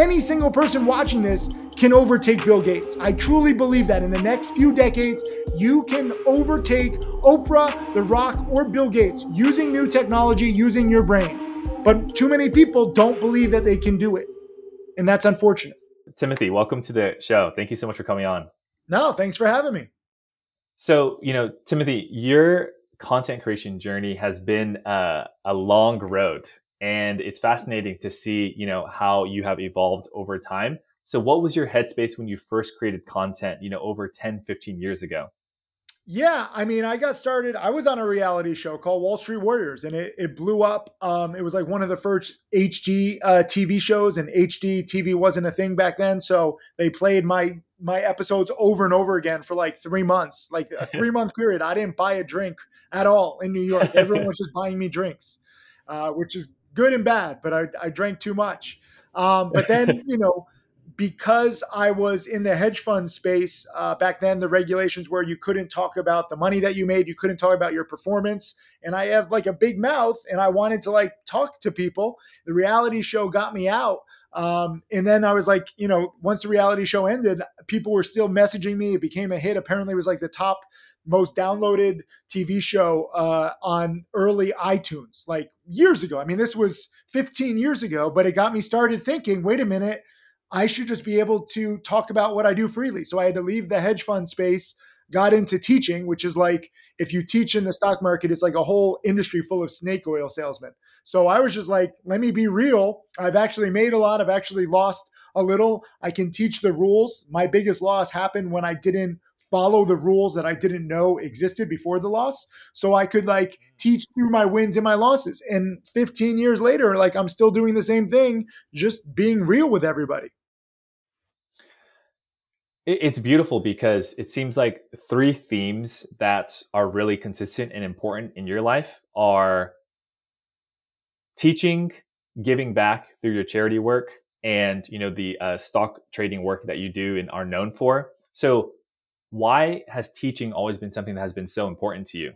any single person watching this can overtake Bill Gates. I truly believe that in the next few decades, you can overtake Oprah, The Rock, or Bill Gates using new technology, using your brain. But too many people don't believe that they can do it. And that's unfortunate. Timothy, welcome to the show. Thank you so much for coming on. No, thanks for having me. So, you know, Timothy, your content creation journey has been uh, a long road and it's fascinating to see you know how you have evolved over time. So what was your headspace when you first created content you know over 10 15 years ago? Yeah i mean i got started i was on a reality show called wall street warriors and it, it blew up. Um, it was like one of the first hd uh, tv shows and hd tv wasn't a thing back then so they played my my episodes over and over again for like three months like a three month period. I didn't buy a drink at all in new york. Everyone was just buying me drinks uh, which is good and bad, but I, I drank too much. Um, but then, you know, because I was in the hedge fund space uh, back then, the regulations where you couldn't talk about the money that you made, you couldn't talk about your performance. And I have like a big mouth and I wanted to like talk to people. The reality show got me out. Um, and then I was like, you know, once the reality show ended, people were still messaging me. It became a hit. Apparently, it was like the top most downloaded TV show uh, on early iTunes, like years ago. I mean, this was 15 years ago, but it got me started thinking wait a minute, I should just be able to talk about what I do freely. So I had to leave the hedge fund space, got into teaching, which is like if you teach in the stock market, it's like a whole industry full of snake oil salesmen. So I was just like, let me be real. I've actually made a lot, I've actually lost a little. I can teach the rules. My biggest loss happened when I didn't follow the rules that I didn't know existed before the loss. So I could like mm. teach through my wins and my losses. And 15 years later, like I'm still doing the same thing, just being real with everybody. It's beautiful because it seems like three themes that are really consistent and important in your life are teaching, giving back through your charity work, and you know the uh, stock trading work that you do and are known for. So why has teaching always been something that has been so important to you?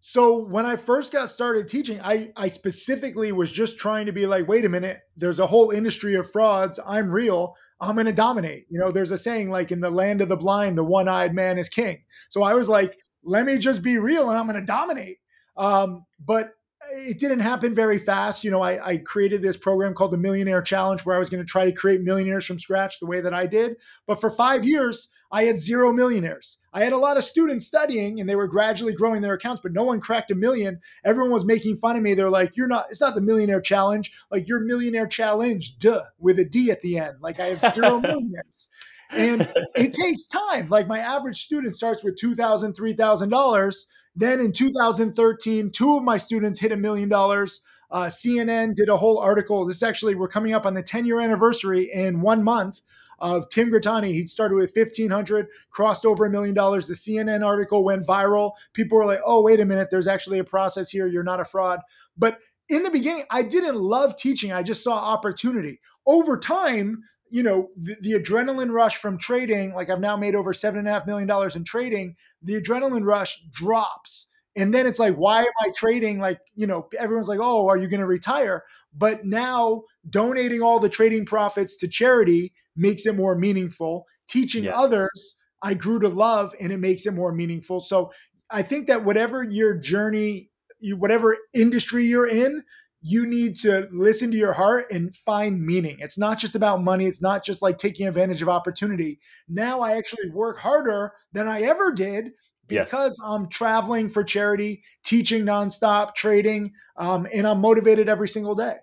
So when I first got started teaching, I, I specifically was just trying to be like, wait a minute, there's a whole industry of frauds. I'm real. I'm going to dominate. You know, there's a saying like in the land of the blind, the one eyed man is king. So I was like, let me just be real and I'm going to dominate. Um, but it didn't happen very fast. You know, I, I, created this program called the Millionaire Challenge where I was going to try to create millionaires from scratch the way that I did. But for five years, I had zero millionaires. I had a lot of students studying and they were gradually growing their accounts, but no one cracked a million. Everyone was making fun of me. They're like, you're not, it's not the millionaire challenge. Like you're millionaire challenge, duh, with a D at the end. Like I have zero millionaires. And it takes time. Like my average student starts with $2,000, $3,000. Then in 2013, two of my students hit a million dollars. Uh, CNN did a whole article. This actually, we're coming up on the 10 year anniversary in one month of Tim Grittani. He started with 1500, crossed over a million dollars. The CNN article went viral. People were like, oh, wait a minute, there's actually a process here. You're not a fraud. But in the beginning, I didn't love teaching. I just saw opportunity. Over time, you know, the, the, adrenaline rush from trading, like I've now made over seven and a half million dollars in trading, the adrenaline rush drops. And then it's like, why am I trading? Like, you know, everyone's like, oh, are you going to retire? But now donating all the trading profits to charity makes it more meaningful. Teaching yes. others, I grew to love and it makes it more meaningful. So I think that whatever your journey, whatever industry you're in, you need to listen to your heart and find meaning. It's not just about money. It's not just like taking advantage of opportunity. Now I actually work harder than I ever did because yes. I'm traveling for charity, teaching nonstop, trading, um, and I'm motivated every single day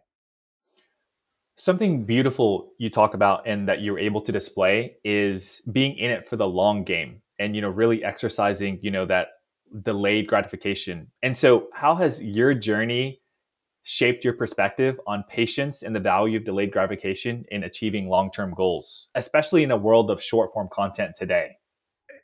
something beautiful you talk about and that you're able to display is being in it for the long game and you know really exercising you know that delayed gratification. And so how has your journey shaped your perspective on patience and the value of delayed gratification in achieving long-term goals especially in a world of short form content today?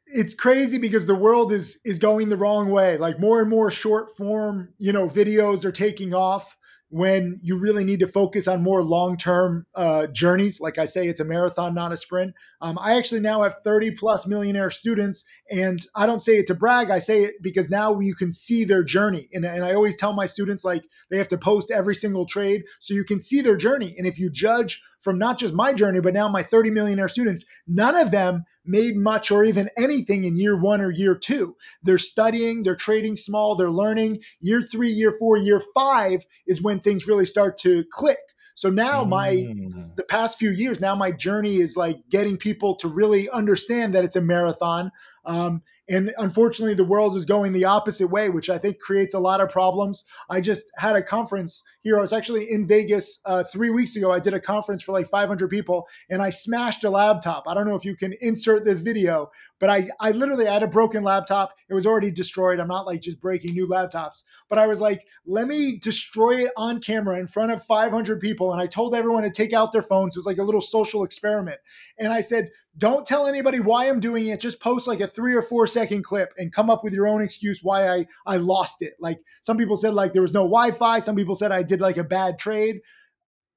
It's crazy because the world is is going the wrong way. Like more and more short form you know videos are taking off when you really need to focus on more long term uh, journeys. Like I say, it's a marathon, not a sprint. Um, I actually now have 30 plus millionaire students, and I don't say it to brag. I say it because now you can see their journey. And, and I always tell my students, like, they have to post every single trade so you can see their journey. And if you judge from not just my journey, but now my 30 millionaire students, none of them made much or even anything in year one or year two. They're studying, they're trading small, they're learning. Year three, year four, year five is when things really start to click. So now my mm. the past few years, now my journey is like getting people to really understand that it's a marathon. Um, and unfortunately, the world is going the opposite way, which I think creates a lot of problems. I just had a conference here. I was actually in Vegas uh, three weeks ago. I did a conference for like 500 people and I smashed a laptop. I don't know if you can insert this video, but I, I literally had a broken laptop. It was already destroyed. I'm not like just breaking new laptops, but I was like, let me destroy it on camera in front of 500 people. And I told everyone to take out their phones. It was like a little social experiment. And I said, don't tell anybody why I'm doing it. Just post like a three or four second clip and come up with your own excuse why I, I lost it. Like some people said, like there was no Wi-Fi. Some people said I did like a bad trade.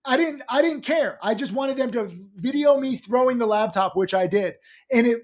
I didn't I didn't care. I just wanted them to video me throwing the laptop, which I did. And it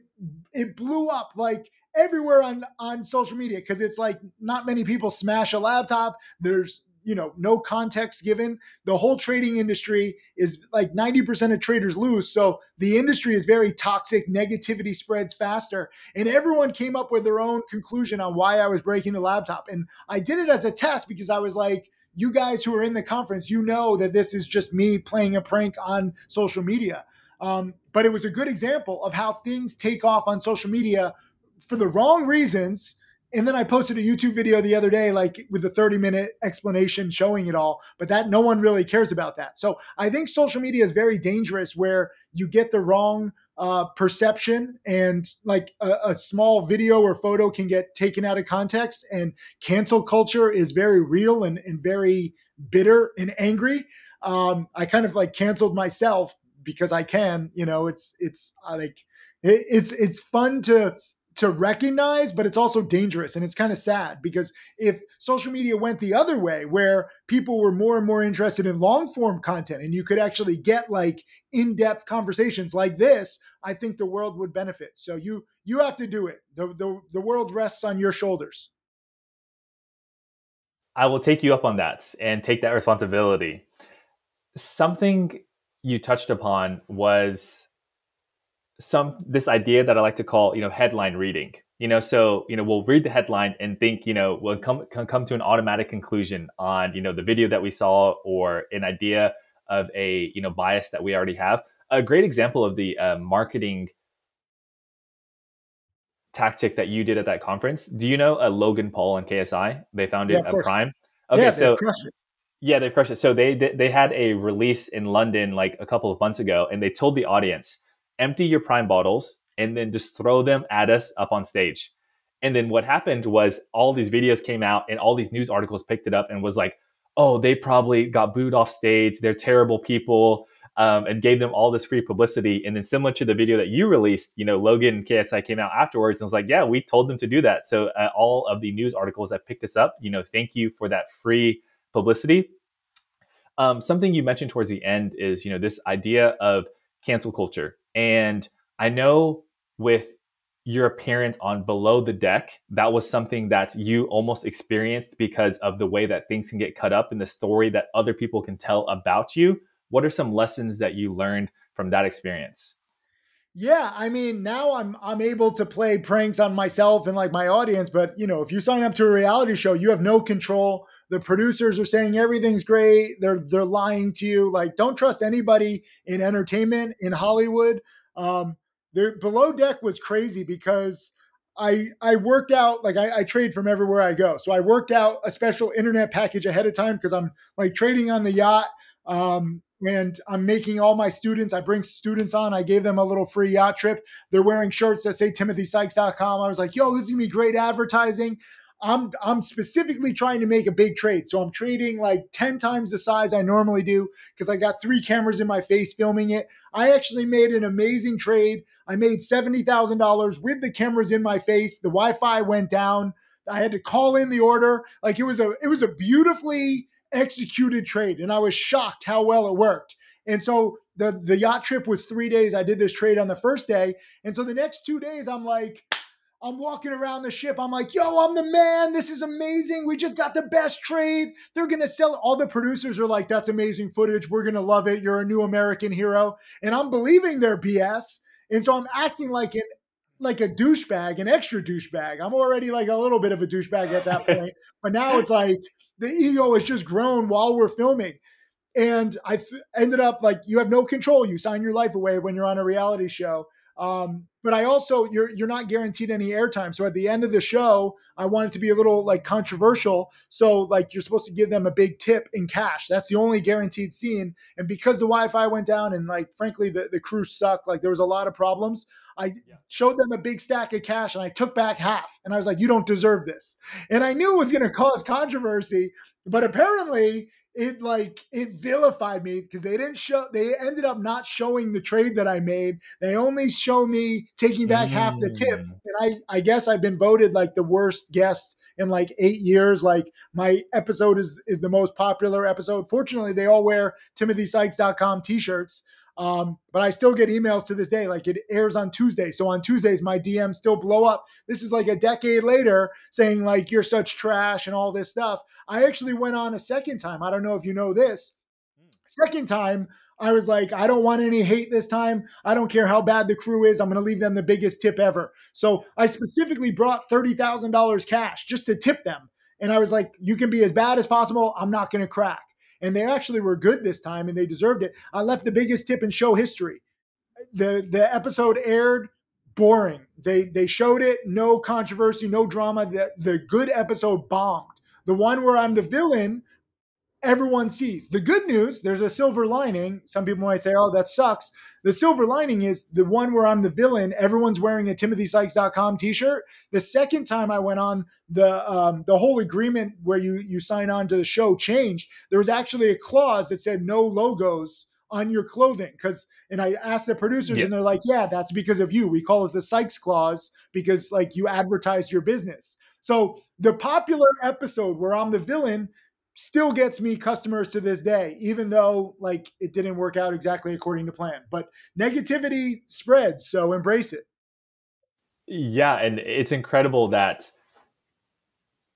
it blew up like everywhere on on social media because it's like not many people smash a laptop. There's you know no context given the whole trading industry is like 90% of traders lose. So the industry is very toxic negativity spreads faster. And everyone came up with their own conclusion on why i was breaking the laptop. And i did it as a test because i was like you guys who are in the conference you know that this is just me playing a prank on social media. Um, but it was a good example of how things take off on social media for the wrong reasons and then I posted a YouTube video the other day, like with a 30 minute explanation showing it all, but that no one really cares about that. So I think social media is very dangerous where you get the wrong uh, perception and like a, a, small video or photo can get taken out of context and cancel culture is very real and, and very bitter and angry. Um, I kind of like canceled myself because I can, you know, it's, it's uh, like, it, it's, it's fun to, to recognize, but it's also dangerous. And it's kind of sad because if social media went the other way, where people were more and more interested in long form content and you could actually get like in depth conversations like this, I think the world would benefit. So you you have to do it. The, the, the world rests on your shoulders. I will take you up on that and take that responsibility. Something you touched upon was some this idea that I like to call you know headline reading. You know, so you know we'll read the headline and think you know we'll come come to an automatic conclusion on you know the video that we saw or an idea of a you know bias that we already have. A great example of the uh, marketing tactic that you did at that conference. Do you know uh, Logan Paul and KSI? They founded yeah, a Prime. Okay, yeah, so yeah, they've crushed it. So they they had a release in London like a couple of months ago, and they told the audience empty your prime bottles and then just throw them at us up on stage. And then what happened was all these videos came out and all these news articles picked it up and was like, oh, they probably got booed off stage. They're terrible people. Um, and gave them all this free publicity. And then similar to the video that you released, you know, Logan and KSI came out afterwards and was like, yeah, we told them to do that. So uh, all of the news articles that picked us up, you know, thank you for that free publicity. Um, something you mentioned towards the end is, you know, this idea of cancel culture. And I know with your appearance on Below the Deck, that was something that you almost experienced because of the way that things can get cut up in the story that other people can tell about you. What are some lessons that you learned from that experience? Yeah, I mean, now I'm I'm able to play pranks on myself and like my audience, but you know, if you sign up to a reality show, you have no control. The producers are saying everything's great. They're they're lying to you. Like don't trust anybody in entertainment in Hollywood. Um the below deck was crazy because I I worked out like I, I trade from everywhere I go. So I worked out a special internet package ahead of time because I'm like trading on the yacht. Um, and I'm making all my students, I bring students on, I gave them a little free yacht trip. They're wearing shirts that say timothysykes.com. I was like, yo, this is gonna be great advertising. I'm I'm specifically trying to make a big trade. So I'm trading like 10 times the size I normally do because I got three cameras in my face filming it. I actually made an amazing trade. I made $70,000 with the cameras in my face. The Wi-Fi went down. I had to call in the order. Like it was a it was a beautifully executed trade. And I was shocked how well it worked. And so the, the yacht trip was three days. I did this trade on the first day. And so the next two days, I'm like, I'm walking around the ship. I'm like, yo, I'm the man. This is amazing. We just got the best trade. They're going to sell it. All the producers are like, that's amazing footage. We're going to love it. You're a new American hero. And I'm believing their BS. And so I'm acting like an like a douchebag, an extra douchebag. I'm already like a little bit of a douchebag at that point. but now it's like the ego has just grown while we're filming. And I th- ended up like, you have no control. You sign your life away when you're on a reality show. Um, but I also you're you're not guaranteed any airtime. So at the end of the show, I want it to be a little like controversial. So like you're supposed to give them a big tip in cash. That's the only guaranteed scene. And because the Wi-Fi went down and like frankly the, the crew sucked, like there was a lot of problems. I yeah. showed them a big stack of cash and I took back half. And I was like, you don't deserve this. And I knew it was gonna cause controversy, but apparently it like it vilified me because they didn't show they ended up not showing the trade that I made. They only show me taking back mm. half the tip. Mm. And I I guess I've been voted like the worst guest in like 8 years. Like my episode is is the most popular episode. Fortunately, they all wear timothysykes.com t-shirts. Um, but I still get emails to this day. Like it airs on Tuesday. So on Tuesdays, my DMs still blow up. This is like a decade later saying, like, you're such trash and all this stuff. I actually went on a second time. I don't know if you know this. Second time, I was like, I don't want any hate this time. I don't care how bad the crew is. I'm going to leave them the biggest tip ever. So I specifically brought $30,000 cash just to tip them. And I was like, you can be as bad as possible. I'm not going to crack and they actually were good this time and they deserved it. I left the biggest tip in show history. The the episode aired boring. They they showed it, no controversy, no drama. The the good episode bombed. The one where I'm the villain everyone sees. The good news, there's a silver lining. Some people might say, oh, that sucks. The silver lining is the one where I'm the villain, everyone's wearing a timothysykes.com t-shirt. The second time I went on, the um, the whole agreement where you you sign on to the show changed. There was actually a clause that said no logos on your clothing because and i asked the producers yes. and they're like yeah that's because of you we call it the sykes clause because like you advertised your business so the popular episode where i'm the villain still gets me customers to this day, even though like it didn't work out exactly according to plan. But negativity spreads, so embrace it. Yeah, and it's incredible that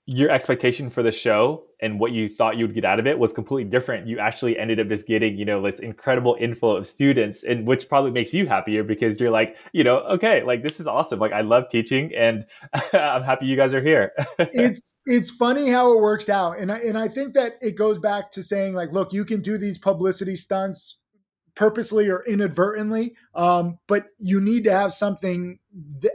your expectation for the show and what you thought you would get out of it was completely different. You actually ended up just getting, you know, this incredible inflow of students, and which probably makes you happier because you're like, you know, okay, like this is awesome. Like I love teaching, and I'm happy you guys are here. it's it's funny how it works out, and I, and I think that it goes back to saying like, look, you can do these publicity stunts purposely or inadvertently um, but you need to have something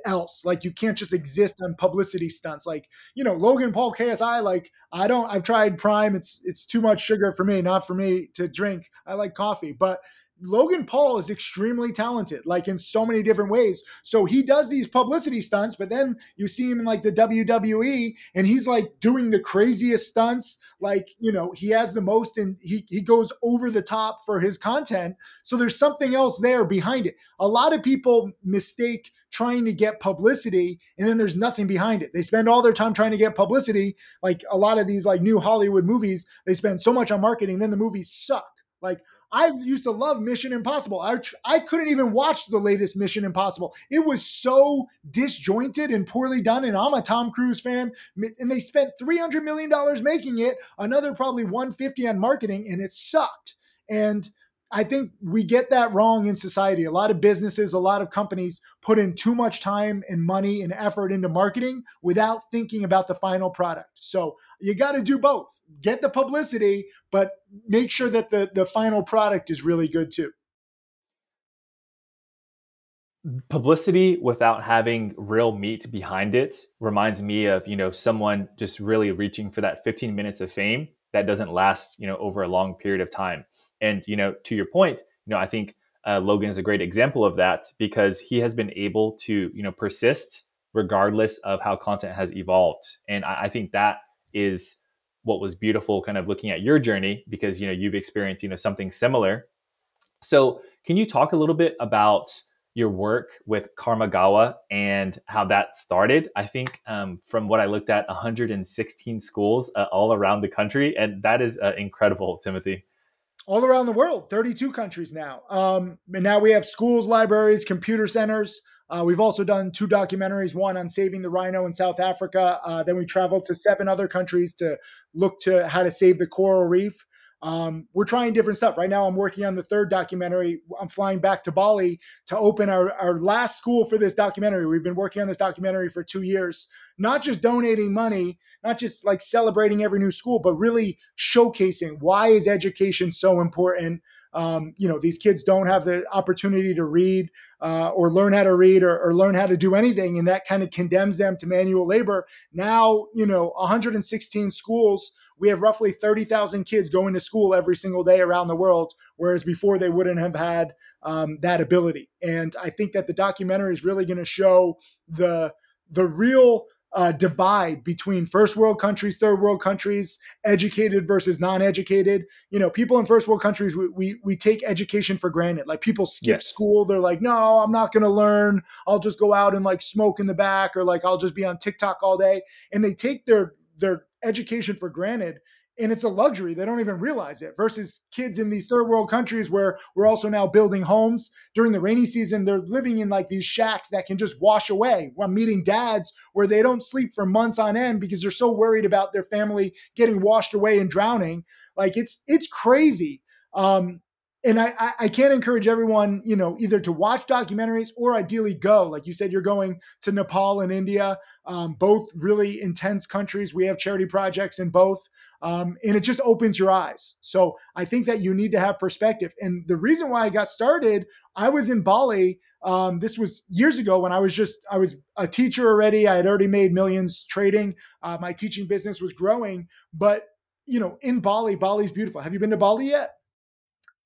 else like you can't just exist on publicity stunts like you know logan paul ksi like i don't i've tried prime it's it's too much sugar for me not for me to drink i like coffee but Logan Paul is extremely talented, like in so many different ways. So he does these publicity stunts, but then you see him in like the WWE and he's like doing the craziest stunts. Like, you know, he has the most and he, he goes over the top for his content. So there's something else there behind it. A lot of people mistake trying to get publicity and then there's nothing behind it. They spend all their time trying to get publicity. Like a lot of these like new Hollywood movies, they spend so much on marketing, then the movies suck. Like I used to love Mission Impossible. I, I couldn't even watch the latest Mission Impossible. It was so disjointed and poorly done. And I'm a Tom Cruise fan. And they spent $300 million making it, another probably 150 on marketing, and it sucked. And I think we get that wrong in society. A lot of businesses, a lot of companies put in too much time and money and effort into marketing without thinking about the final product. So you got to do both. Get the publicity, but make sure that the the final product is really good too. Publicity without having real meat behind it reminds me of, you know, someone just really reaching for that 15 minutes of fame that doesn't last, you know, over a long period of time. And, you know, to your point, you know, I think uh, Logan is a great example of that because he has been able to, you know, persist regardless of how content has evolved. And I, I think that is what was beautiful kind of looking at your journey because you know you've experienced you know something similar so can you talk a little bit about your work with Karmagawa and how that started. I think um, from what I looked at, 116 schools uh, all around the country, and that is uh, incredible, Timothy. All around the world, 32 countries now. Um, and now we have schools, libraries, computer centers. Uh, we've also done two documentaries, one on saving the rhino in South Africa. Uh, then we traveled to seven other countries to look to how to save the coral reef. Um, we're trying different stuff. Right now, I'm working on the third documentary. I'm flying back to Bali to open our, our last school for this documentary. We've been working on this documentary for two years, not just donating money, not just like celebrating every new school, but really showcasing why is education so important. Um, you know, these kids don't have the opportunity to read uh, or learn how to read or, or, learn how to do anything, and that kind of condemns them to manual labor. Now, you know, 116 schools we have roughly 30,000 kids going to school every single day around the world, whereas before they wouldn't have had um, that ability. And I think that the documentary is really going to show the the real uh, divide between first world countries, third world countries, educated versus non-educated. You know, people in first world countries, we we, we take education for granted. Like people skip yes. school. They're like, no, I'm not going to learn. I'll just go out and like smoke in the back, or like I'll just be on TikTok all day. And they take their their education for granted and it's a luxury. They don't even realize it versus kids in these third world countries where we're also now building homes. During the rainy season they're living in like these shacks that can just wash away. I'm meeting dads where they don't sleep for months on end because they're so worried about their family getting washed away and drowning. Like it's it's crazy. Um and I, I can't encourage everyone, you know, either to watch documentaries or ideally go. Like you said, you're going to Nepal and India, um, both really intense countries. We have charity projects in both, um, and it just opens your eyes. So I think that you need to have perspective. And the reason why I got started, I was in Bali. Um, this was years ago when I was just I was a teacher already. I had already made millions trading. Uh, my teaching business was growing, but you know, in Bali, Bali's beautiful. Have you been to Bali yet?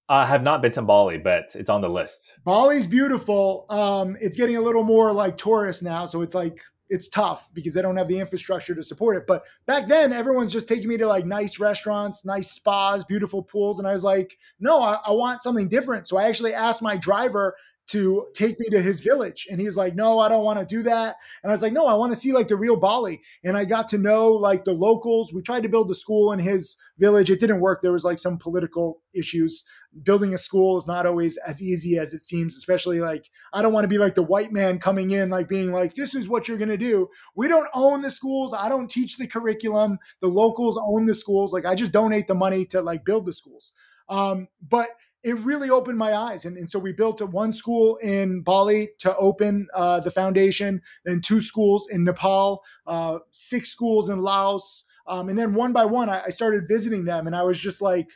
I have not been to Bali, but it's on the list. Bali's beautiful. Um, it's getting a little more like tourist now, so it's like it's tough because they don't have the infrastructure to support it. But back then, everyone's just taking me to like nice restaurants, nice spas, beautiful pools, and I was like, no, I, I want something different. So I actually asked my driver to take me to his village. And he's like, no, I don't want to do that. And I was like, no, I want to see like the real Bali. And I got to know like the locals. We tried to build a school in his village. It didn't work. There was like some political issues. Building a school is not always as easy as it seems, especially like I don't want to be like the white man coming in, like being like, this is what you're going to do. We don't own the schools. I don't teach the curriculum. The locals own the schools. Like I just donate the money to like build the schools. Um, but it really opened my eyes. And, and so we built a one school in Bali to open uh, the foundation, then two schools in Nepal, uh, six schools in Laos. Um, and then one by one, I, I, started visiting them and I was just like,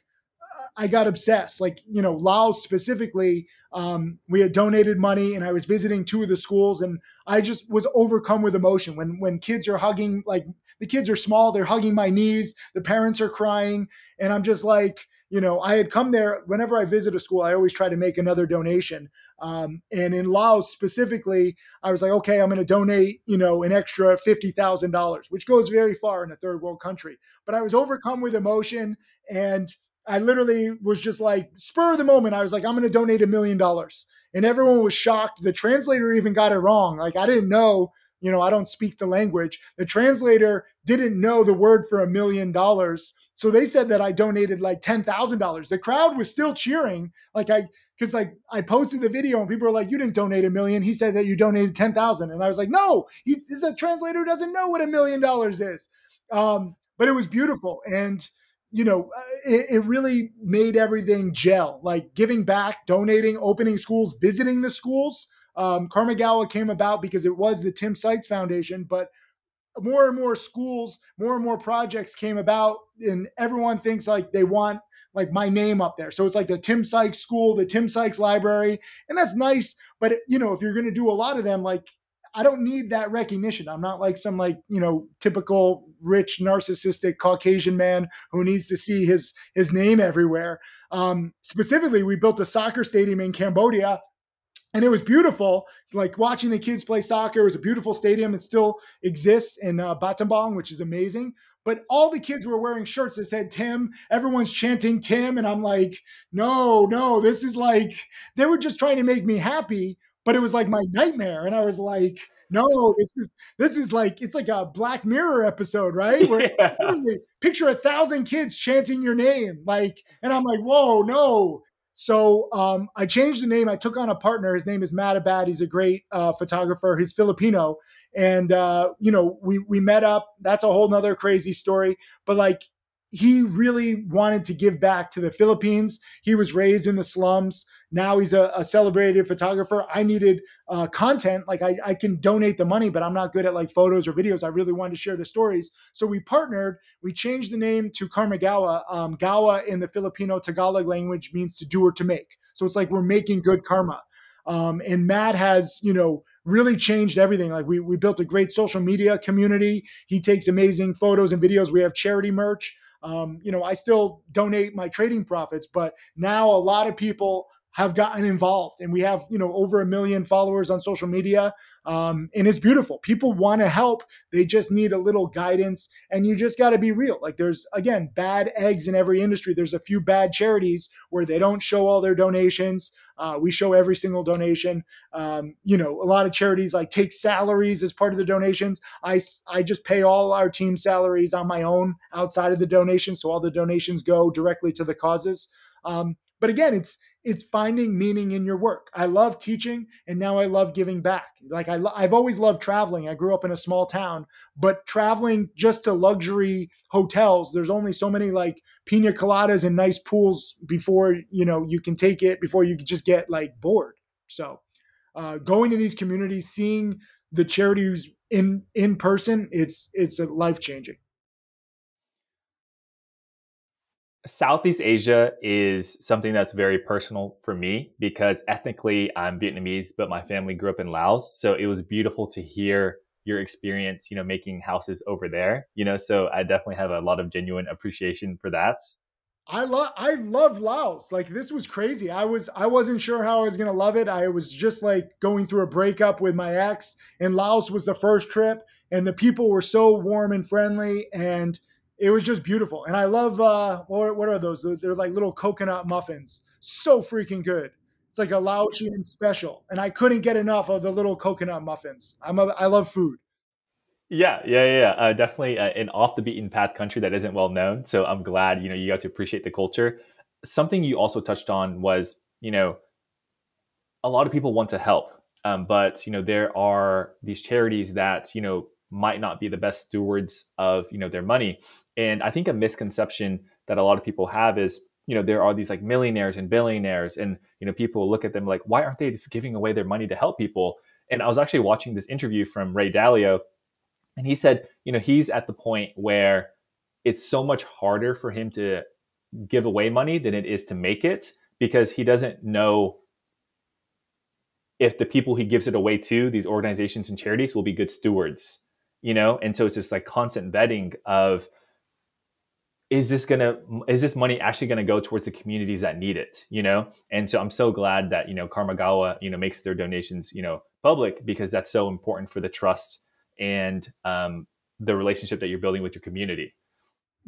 I got obsessed. Like, you know, Laos specifically, um, we had donated money and I was visiting two of the schools and I just was overcome with emotion when, when kids are hugging, like the kids are small, they're hugging my knees, the parents are crying. And I'm just like, you know, I had come there whenever I visit a school, I always try to make another donation. Um, and in Laos specifically, I was like, okay, I'm going to donate, you know, an extra $50,000, which goes very far in a third world country. But I was overcome with emotion and I literally was just like, spur of the moment, I was like, I'm going to donate a million dollars. And everyone was shocked. The translator even got it wrong. Like, I didn't know, you know, I don't speak the language. The translator didn't know the word for a million dollars. So they said that I donated like $10,000. The crowd was still cheering. Like I, cause like I posted the video and people were like, you didn't donate a million. He said that you donated 10,000. And I was like, no, he is a translator who doesn't know what a million dollars is. Um, but it was beautiful. And, you know, uh, it, it, really made everything gel, like giving back, donating, opening schools, visiting the schools. Um, Karmagawa came about because it was the Tim Sykes Foundation, but more and more schools, more and more projects came about, and everyone thinks like they want like my name up there. So it's like the Tim Sykes School, the Tim Sykes Library, and that's nice. But you know, if you're going to do a lot of them, like I don't need that recognition. I'm not like some like you know typical rich narcissistic Caucasian man who needs to see his his name everywhere. Um, specifically, we built a soccer stadium in Cambodia and it was beautiful. Like watching the kids play soccer. It was a beautiful stadium. It still exists in uh, Battambang, which is amazing. But all the kids were wearing shirts that said Tim. Everyone's chanting Tim, and I'm like, no, no, this is like they were just trying to make me happy. but it was like my nightmare. And I was like, no, this is this is like it's like a Black Mirror episode, right? Where yeah. picture a thousand kids chanting your name, like, and I'm like, whoa, no. So um, I changed the name. I took on a partner. His name is Matt Abad. He's a great uh, photographer. He's Filipino, and uh, you know we we met up. That's a whole nother crazy story. But like he really wanted to give back to the Philippines. He was raised in the slums. Now he's a, a celebrated photographer. I needed uh, content. Like I, I can donate the money, but I'm not good at like photos or videos. I really wanted to share the stories. So we partnered. We changed the name to Karma Gawa. Um, Gawa in the Filipino Tagalog language means to do or to make. So it's like we're making good karma. Um, and Matt has, you know, really changed everything. Like we we built a great social media community. He takes amazing photos and videos. We have charity merch. Um, you know, I still donate my trading profits, but now a lot of people have gotten involved and we have you know over a million followers on social media um, and it's beautiful. People want to help they just need a little guidance and you just got to be real. Like there's again bad eggs in every industry. There's a few bad charities where they don't show all their donations. Uh, we show every single donation. Um, you know a lot of charities like take salaries as part of the donations. I i just pay all our team salaries on my own outside of the donation so all the donations go directly to the causes. Um, but again it's it's finding meaning in your work. I love teaching and now I love giving back. Like I lo- I've always loved traveling. I grew up in a small town, but traveling just to luxury hotels, there's only so many like pina coladas and nice pools before, you know, you can take it before you just get like bored. So, uh, going to these communities, seeing the charities in in person, it's it's a life changing. Southeast Asia is something that's very personal for me because ethnically I'm Vietnamese, but my family grew up in Laos. So it was beautiful to hear your experience, you know, making houses over there, you know, so I definitely have a lot of genuine appreciation for that. I love I love Laos. Like this was crazy. I was I wasn't sure how I was gonna love it. I was just like going through a breakup with my ex, and Laos was the first trip, and the people were so warm and friendly, and it was just beautiful. And I love uh what, what are those? They're like little coconut muffins. So freaking good. It's like a Laotian special. And I couldn't get enough of the little coconut muffins. I'm a, I love food. Yeah, yeah, yeah. Uh, definitely uh, an off the beaten path country that isn't well known. So I'm glad you know you got to appreciate the culture. Something you also touched on was you know a lot of people want to help, um, but you know there are these charities that you know might not be the best stewards of you know their money and I think a misconception that a lot of people have is, you know, there are these like millionaires and billionaires, and you know, people look at them like, why aren't they just giving away their money to help people? And I was actually watching this interview from Ray Dalio, and he said, you know, he's at the point where it's so much harder for him to give away money than it is to make it because he doesn't know if the people he gives it away to, these organizations and charities, will be good stewards, you know? And so it's this like constant vetting of, is this gonna is this money actually gonna go towards the communities that need it you know? And so i'm so glad that you know Karma Gawa you know makes their donations you know public because that's so important for the trust and um, the relationship that you're building with your community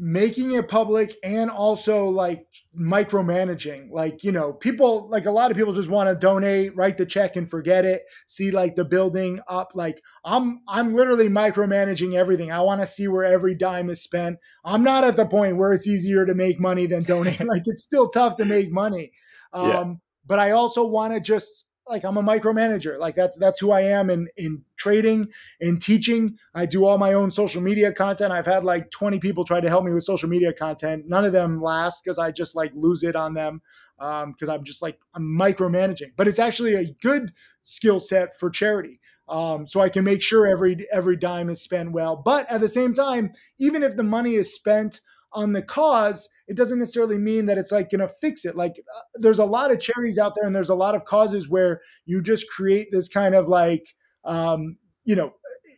making it public and also like micromanaging. Like you know people like a lot of people just want to donate write the check and forget it. See like the building up. Like i'm i'm literally micromanaging everything. I want to see where every dime is spent. I'm not at the point where it's easier to make money than donate like it's still tough to make money. Um yeah. but i also want to just like I'm a micromanager. Like that's that's who I am in in trading in teaching. I do all my own social media content. I've had like 20 people try to help me with social media content. None of them last because I just like lose it on them because um, I'm just like I'm micromanaging. But it's actually a good skill set for charity. Um, so I can make sure every every dime is spent well. But at the same time, even if the money is spent on the cause, it doesn't necessarily mean that it's like going to fix it. Like uh, there's a lot of charities out there and there's a lot of causes where you just create this kind of like, um, you know,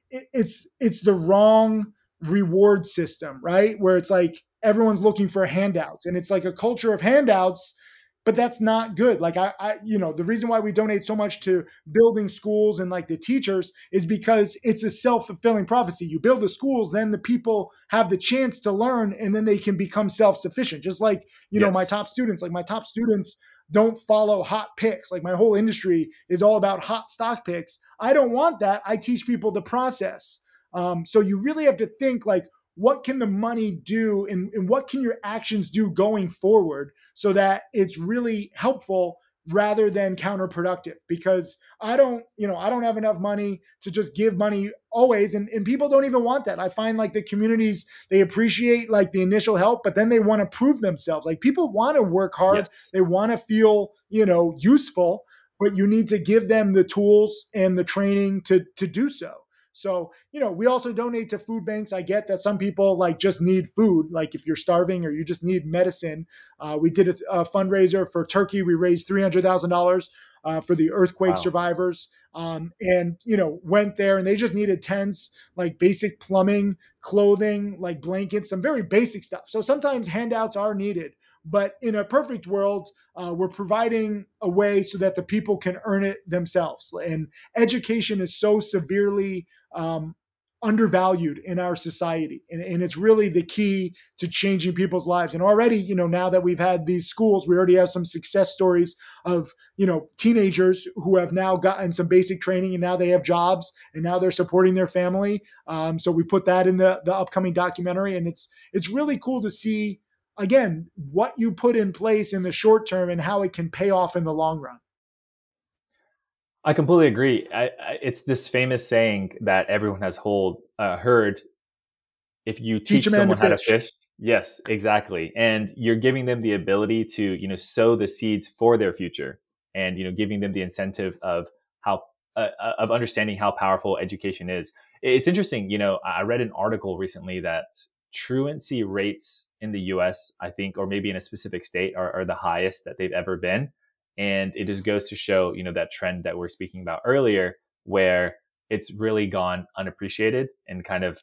it, it's, it's the wrong reward system, right? Where it's like everyone's looking for handouts and it's like a culture of handouts but that's not good like I, I you know the reason why we donate so much to building schools and like the teachers is because it's a self-fulfilling prophecy you build the schools then the people have the chance to learn and then they can become self-sufficient just like you yes. know my top students like my top students don't follow hot picks. Like my whole industry is all about hot stock picks. I don't want that. I teach people the process. Um, so you really have to think like, what can the money do and, and what can your actions do going forward so that it's really helpful rather than counterproductive? Because i don't you know i don't have enough money to just give money always and, and people don't even want that. I find like the communities they appreciate like the initial help but then they want to prove themselves. Like people want to work hard. Yes. they want to feel you know useful but you need to give them the tools and the training to to do so so, you know, we also donate to food banks. I get that some people like just need food, like if you're starving or you just need medicine. Uh, we did a, a, fundraiser for Turkey. We raised $300,000 uh, for the earthquake wow. survivors. Um, and, you know, went there and they just needed tents, like basic plumbing, clothing, like blankets, some very basic stuff. So sometimes handouts are needed. But in a perfect world, uh, we're providing a way so that the people can earn it themselves. And education is so severely um, undervalued in our society. And, and, it's really the key to changing people's lives. And already you know now that we've had these schools we already have some success stories of you know teenagers who have now gotten some basic training and now they have jobs and now they're supporting their family. Um, so we put that in the the upcoming documentary. And it's it's really cool to see again what you put in place in the short term and how it can pay off in the long run I completely agree. I, I, it's this famous saying that everyone has hold, uh, heard. If you teach, teach someone how to fish, yes, exactly, and you're giving them the ability to, you know, sow the seeds for their future, and you know, giving them the incentive of how uh, uh of understanding how powerful education is. It's interesting. You know, I read an article recently that truancy rates in the U.S. I think, or maybe in a specific state, are, are the highest that they've ever been and it just goes to show you know that trend that we're speaking about earlier where it's really gone unappreciated and kind of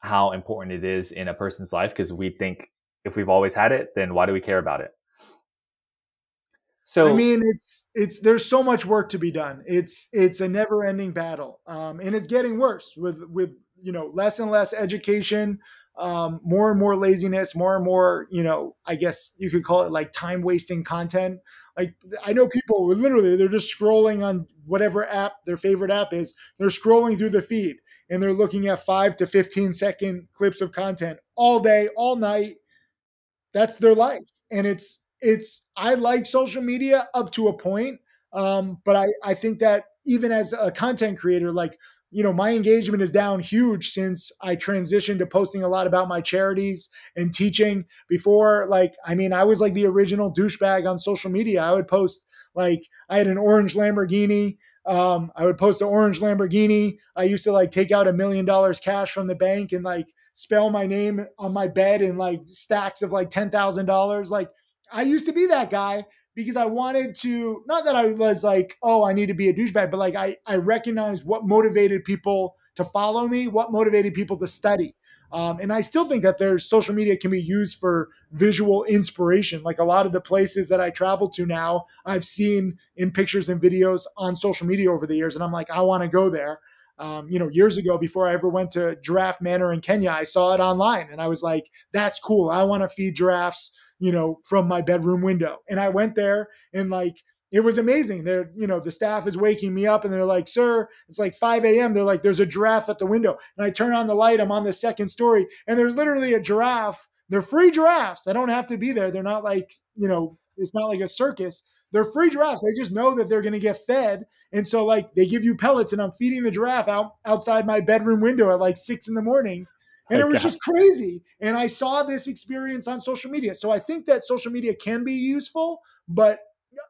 how important it is in a person's life because we think if we've always had it then why do we care about it? So i mean it's it's there's so much work to be done. It's it's a never ending battle um, and it's getting worse with with you know less and less education um, more and more laziness, more and more, you know, I guess you could call it like time wasting content. Like I know people literally they're just scrolling on whatever app their favorite app is. They're scrolling through the feed and they're looking at five to 15 second clips of content all day, all night. That's their life. And it's, it's, I like social media up to a point. Um, but I, I think that even as a content creator, like you know, my engagement is down huge since I transitioned to posting a lot about my charities and teaching. Before, like, I mean, I was like the original douchebag on social media. I would post like I had an orange Lamborghini. Um, I would post an orange Lamborghini. I used to like take out a million dollars cash from the bank and like spell my name on my bed in like stacks of like ten thousand dollars. Like I used to be that guy because I wanted to not that I was like, oh, I need to be a douchebag, but like I I recognized what motivated people to follow me, what motivated people to study. Um, and I still think that there's social media can be used for visual inspiration. Like a lot of the places that I travel to now, I've seen in pictures and videos on social media over the years, and I'm like, I want to go there. Um, you know, years ago, before I ever went to Giraffe Manor in Kenya, I saw it online, and I was like, that's cool. I want to feed giraffes you know, from my bedroom window. And I went there and like, it was amazing. They're, you know, the staff is waking me up and they're like, sir, it's like 5 a.m. They're like, there's a giraffe at the window. And I turn on the light. I'm on the second story and there's literally a giraffe. They're free giraffes. They don't have to be there. They're not like, you know, it's not like a circus. They're free giraffes. They just know that they're going to get fed. And so like they give you pellets and I'm feeding the giraffe out outside my bedroom window at like six in the morning and it was just crazy. And I saw this experience on social media. So I think that social media can be useful, but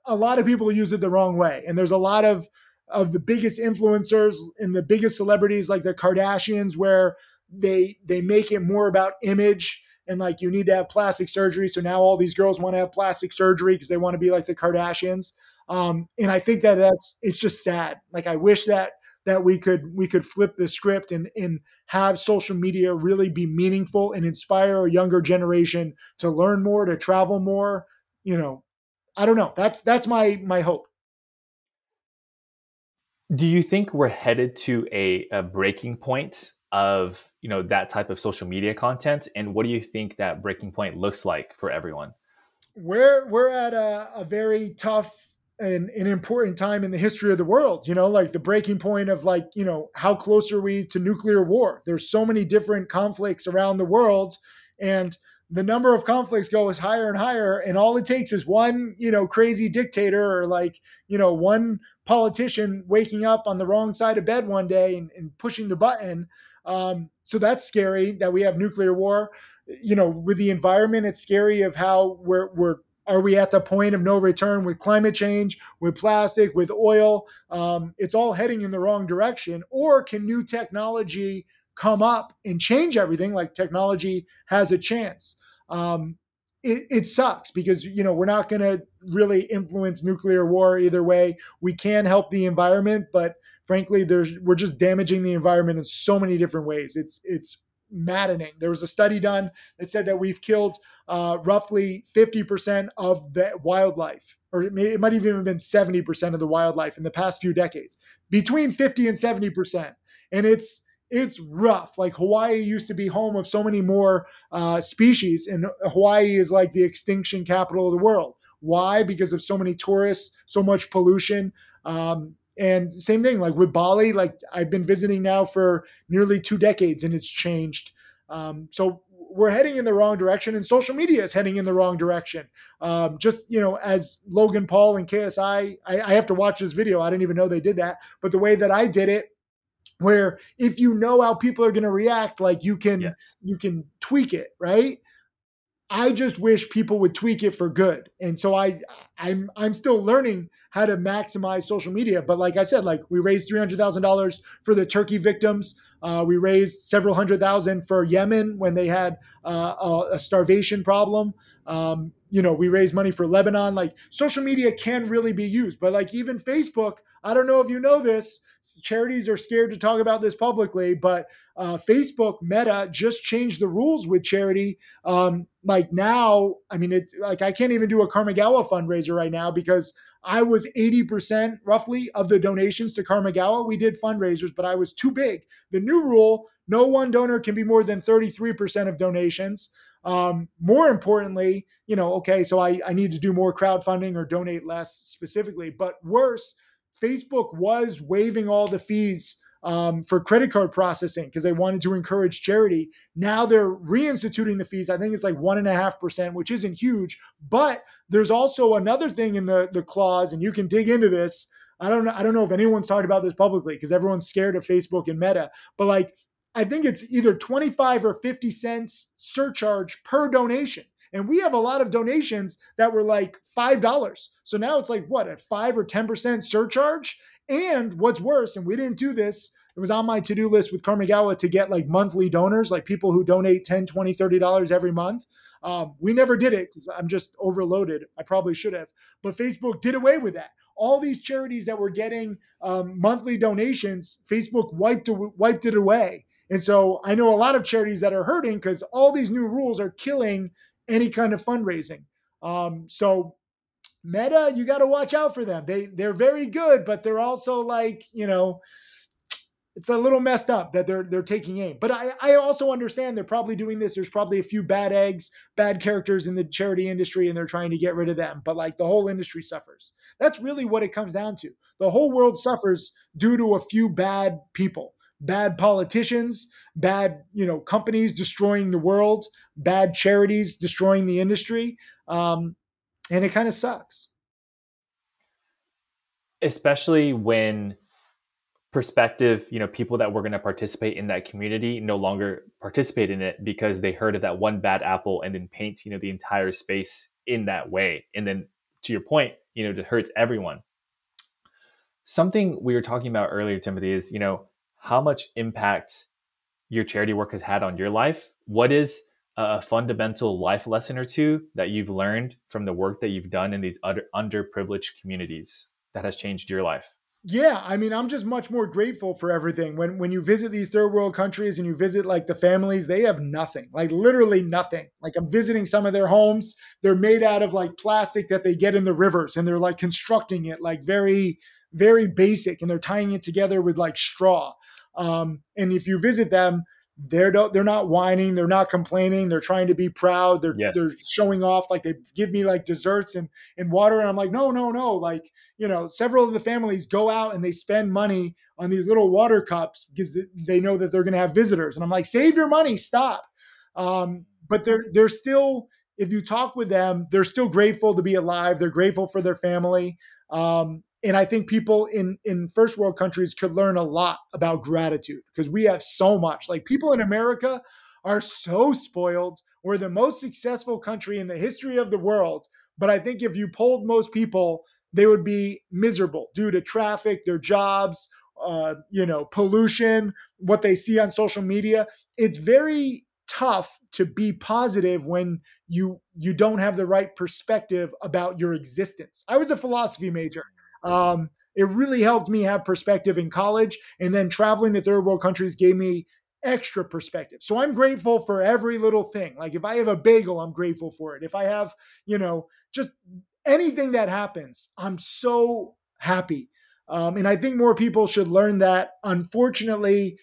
a lot of people use it the wrong way. And there's a lot of of the biggest influencers and the biggest celebrities like the Kardashians where they they make it more about image and like you need to have plastic surgery. So now all these girls want to have plastic surgery because they want to be like the Kardashians. Um, and I think that that's it's just sad. Like I wish that that we could we could flip the script and and have social media really be meaningful and inspire a younger generation to learn more, to travel more. You know, I don't know. That's that's my my hope. Do you think we're headed to a, a breaking point of you know that type of social media content, and what do you think that breaking point looks like for everyone? we're we're at a, a very tough and an important time in the history of the world you know like the breaking point of like you know how close are we to nuclear war? There's so many different conflicts around the world and the number of conflicts goes higher and higher and all it takes is one you know crazy dictator or like you know one politician waking up on the wrong side of bed one day and, and pushing the button um, so that's scary that we have nuclear war. You know with the environment it's scary of how we're, we're are we at the point of no return with climate change, with plastic, with oil? Um, it's all heading in the wrong direction. Or can new technology come up and change everything? Like technology has a chance. Um, it, it, sucks because you know we're not going to really influence nuclear war either way. We can help the environment, but frankly, there's we're just damaging the environment in so many different ways. It's it's maddening. There was a study done that said that we've killed uh, roughly 50% of the wildlife, or it, may, it might even have been 70% of the wildlife in the past few decades, between 50 and 70%. And it's it's rough. Like Hawaii used to be home of so many more uh, species, and Hawaii is like the extinction capital of the world. Why? Because of so many tourists, so much pollution. Um, and same thing, like with Bali, like I've been visiting now for nearly two decades and it's changed. Um, so we're heading in the wrong direction and social media is heading in the wrong direction. Um, just, you know, as Logan Paul and KSI, I, I have to watch this video. I didn't even know they did that. But the way that I did it, where if you know how people are going to react, like you can, yes. you can tweak it, right? I just wish people would tweak it for good. And so I I'm I'm still learning how to maximize social media. But like I said, like we raised three hundred thousand dollars for the Turkey victims. Uh, we raised several hundred thousand for Yemen when they had uh, a, a, starvation problem. Um, you know, we raised money for Lebanon. Like social media can really be used, but like even Facebook, I don't know if you know this. Charities are scared to talk about this publicly, but uh, Facebook Meta just changed the rules with charity. Um, like now, I mean, it like I can't even do a Karmagawa fundraiser right now because I was 80% roughly of the donations to Karmagawa. We did fundraisers, but I was too big. The new rule no one donor can be more than 33% of donations. Um, more importantly, you know, okay, so I, I need to do more crowdfunding or donate less specifically. But worse, Facebook was waiving all the fees um, for credit card processing because they wanted to encourage charity. Now they're reinstituting the fees. I think it's like one and a half percent, which isn't huge. But there's also another thing in the the clause, and you can dig into this. I don't know. I don't know if anyone's talked about this publicly because everyone's scared of Facebook and Meta. But like, I think it's either 25 or 50 cents surcharge per donation. And we have a lot of donations that were like $5. So now it's like what, a 5 or 10% surcharge? And what's worse, and we didn't do this, it was on my to-do list with Karmagawa to get like monthly donors, like people who donate 10, 20, 30 dollars every month. Um, we never did it because I'm just overloaded. I probably should have, but Facebook did away with that. All these charities that were getting um, monthly donations, Facebook wiped wiped it away. And so I know a lot of charities that are hurting because all these new rules are killing any kind of fundraising. Um, so Meta, you got to watch out for them. They they're very good, but they're also like you know, it's a little messed up that they're they're taking aim. But I I also understand they're probably doing this. There's probably a few bad eggs, bad characters in the charity industry, and they're trying to get rid of them. But like the whole industry suffers. That's really what it comes down to. The whole world suffers due to a few bad people bad politicians, bad you know companies destroying the world, bad charities destroying the industry. Um, and it kind of sucks. Especially when perspective you know people that were going to participate in that community no longer participate in it because they heard of that one bad apple and then paint you know the entire space in that way. And then to your point you know it hurts everyone. Something we were talking about earlier timothy is you know how much impact your charity work has had on your life. What is a fundamental life lesson or two that you've learned from the work that you've done in these under, underprivileged communities that has changed your life? Yeah, I mean, I'm just much more grateful for everything. When when you visit these third world countries and you visit like the families, they have nothing, like literally nothing. Like I'm visiting some of their homes, they're made out of like plastic that they get in the rivers, and they're like constructing it like very very basic, and they're tying it together with like straw. Um, and if you visit them, they're not they're not whining, they're not complaining, they're trying to be proud, they're Yes. they're showing off like they give me like desserts and and water and I'm like no no no like you know several of the families go out and they spend money on these little water cups because they know that they're going to have visitors and I'm like save your money stop um, but they're they're still if you talk with them they're still grateful to be alive they're grateful for their family um, and I think people in in first world countries could learn a lot about gratitude because we have so much. Like people in America are so spoiled. We're the most successful country in the history of the world, but I think if you polled most people, they would be miserable due to traffic, their jobs, uh, you know, pollution, what they see on social media. It's very tough to be positive when you you don't have the right perspective about your existence. I was a philosophy major um, it really helped me have perspective in college. And then traveling to third world countries gave me extra perspective. So I'm grateful for every little thing. Like if I have a bagel, I'm grateful for it. If I have, you know, just anything that happens, I'm so happy. Um, and I think more people should learn that. Unfortunately,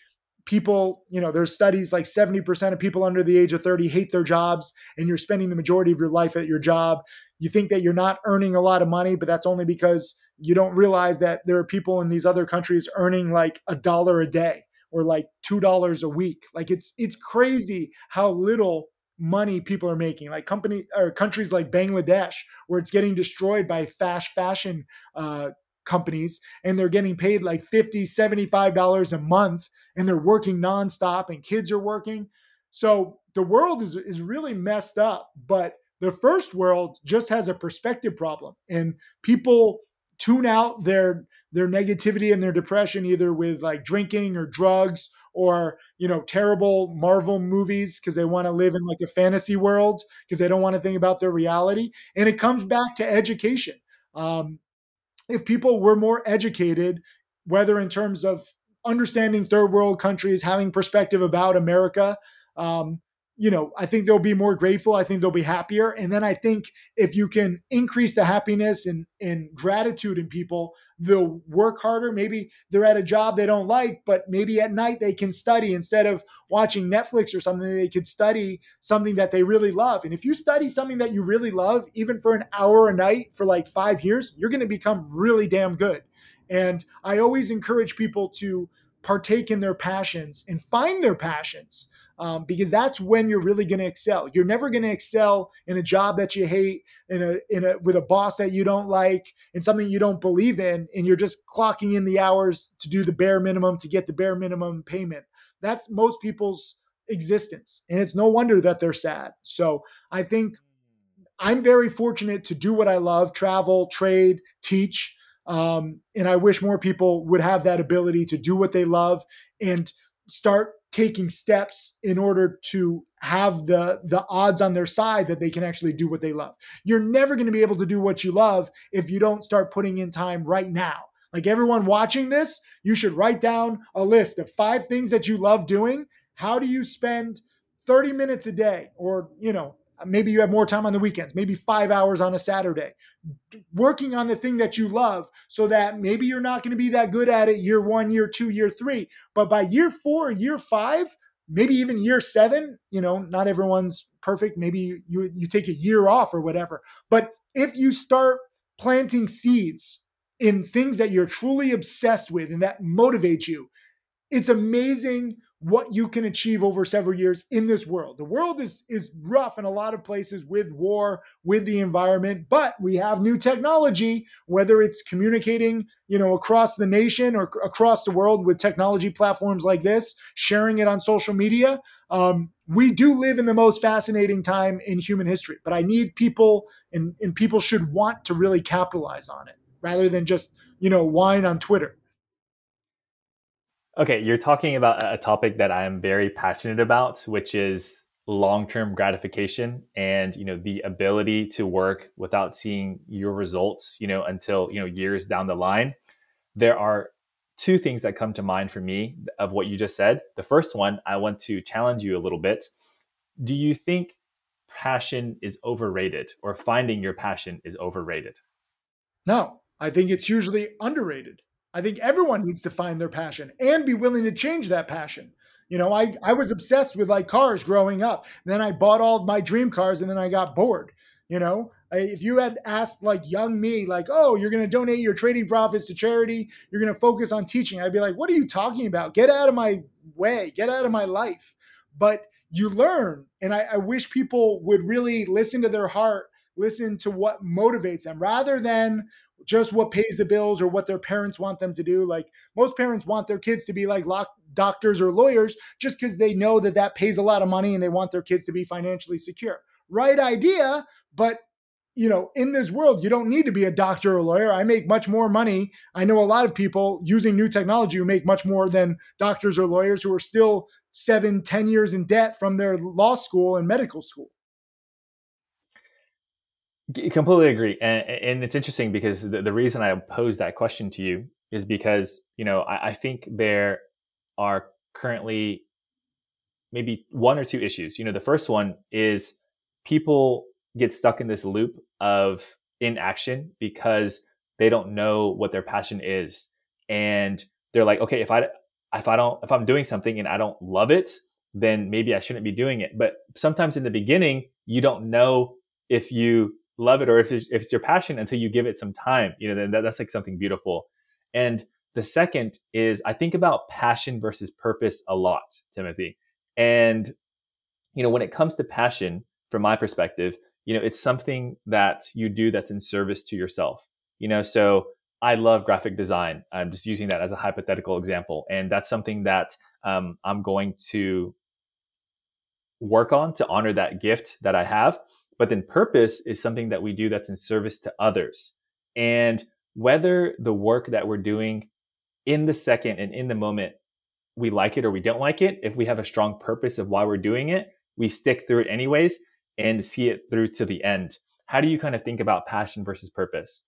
people, you know, there's studies like 70% of people under the age of 30 hate their jobs, and you're spending the majority of your life at your job. You think that you're not earning a lot of money, but that's only because you don't realize that there are people in these other countries earning like a dollar a day or like two dollars a week. Like it's it's crazy how little money people are making. Like company or countries like Bangladesh, where it's getting destroyed by fast fashion uh, companies and they're getting paid like 50 75 dollars a month and they're working nonstop and kids are working. So the world is is really messed up but the first world just has a perspective problem and people tune out their their negativity and their depression either with like drinking or drugs or you know terrible marvel movies because they want to live in like a fantasy world because they don't want to think about their reality and it comes back to education. Um, if people were more educated whether in terms of understanding third world countries having perspective about america um, you know, I think they'll be more grateful. I think they'll be happier. And then I think if you can increase the happiness and, and gratitude in people, they'll work harder. Maybe they're at a job they don't like, but maybe at night they can study instead of watching Netflix or something, they could study something that they really love. And if you study something that you really love, even for an hour a night for like five years, you're going to become really damn good. And I always encourage people to partake in their passions and find their passions um, because that's when you're really going to excel. You're never going to excel in a job that you hate, in a in a with a boss that you don't like, in something you don't believe in, and you're just clocking in the hours to do the bare minimum to get the bare minimum payment. That's most people's existence, and it's no wonder that they're sad. So I think I'm very fortunate to do what I love: travel, trade, teach. Um, and I wish more people would have that ability to do what they love and start taking steps in order to have the the odds on their side that they can actually do what they love. You're never going to be able to do what you love if you don't start putting in time right now. Like everyone watching this, you should write down a list of five things that you love doing. How do you spend 30 minutes a day or, you know, maybe you have more time on the weekends, maybe 5 hours on a Saturday working on the thing that you love so that maybe you're not going to be that good at it year one, year two, year three. But by year four, year five, maybe even year seven, you know, not everyone's perfect. Maybe you, you take a year off or whatever. But if you start planting seeds in things that you're truly obsessed with and that motivate you, it's amazing what you can achieve over several years in this world. The world is is rough in a lot of places with war, with the environment, but we have new technology, whether it's communicating, you know, across the nation or across the world with technology platforms like this, sharing it on social media. Um, we do live in the most fascinating time in human history, but I need people and, and people should want to really capitalize on it rather than just, you know, whine on Twitter. Okay, you're talking about a topic that I'm very passionate about, which is long-term gratification and you know the ability to work without seeing your results, you know, until, you know, years down the line. There are two things that come to mind for me of what you just said. The first one, I want to challenge you a little bit. Do you think passion is overrated or finding your passion is overrated? No, I think it's usually underrated. I think everyone needs to find their passion and be willing to change that passion. You know, I, I was obsessed with like cars growing up. Then I bought all my dream cars and then I got bored. You know, if you had asked like young me, like, oh, you're going to donate your trading profits to charity, you're going to focus on teaching, I'd be like, what are you talking about? Get out of my way, get out of my life. But you learn. And I, I wish people would really listen to their heart, listen to what motivates them rather than just what pays the bills or what their parents want them to do. Like most parents want their kids to be like doctors or lawyers just because they know that that pays a lot of money and they want their kids to be financially secure. Right idea, but you know, in this world, you don't need to be a doctor or lawyer. I make much more money. I know a lot of people using new technology who make much more than doctors or lawyers who are still seven, ten years in debt from their law school and medical school. Completely agree, and, and it's interesting because the, the, reason I posed that question to you is because you know I, I think there are currently maybe one or two issues. You know, the first one is people get stuck in this loop of inaction because they don't know what their passion is, and they're like, okay, if I if I don't if I'm doing something and I don't love it, then maybe I shouldn't be doing it. But sometimes in the beginning, you don't know if you love it or if it's, if it's your passion until you give it some time. You know, then that, that's like something beautiful. And the second is I think about passion versus purpose a lot, Timothy. And you know, when it comes to passion, from my perspective, you know, it's something that you do that's in service to yourself. You know, so I love graphic design. I'm just using that as a hypothetical example, and that's something that um, I'm going to work on to honor that gift that I have. But then purpose is something that we do that's in service to others. And whether the work that we're doing in the second and in the moment, we like it or we don't like it, if we have a strong purpose of why we're doing it, we stick through it anyways and see it through to the end. How do you kind of think about passion versus purpose?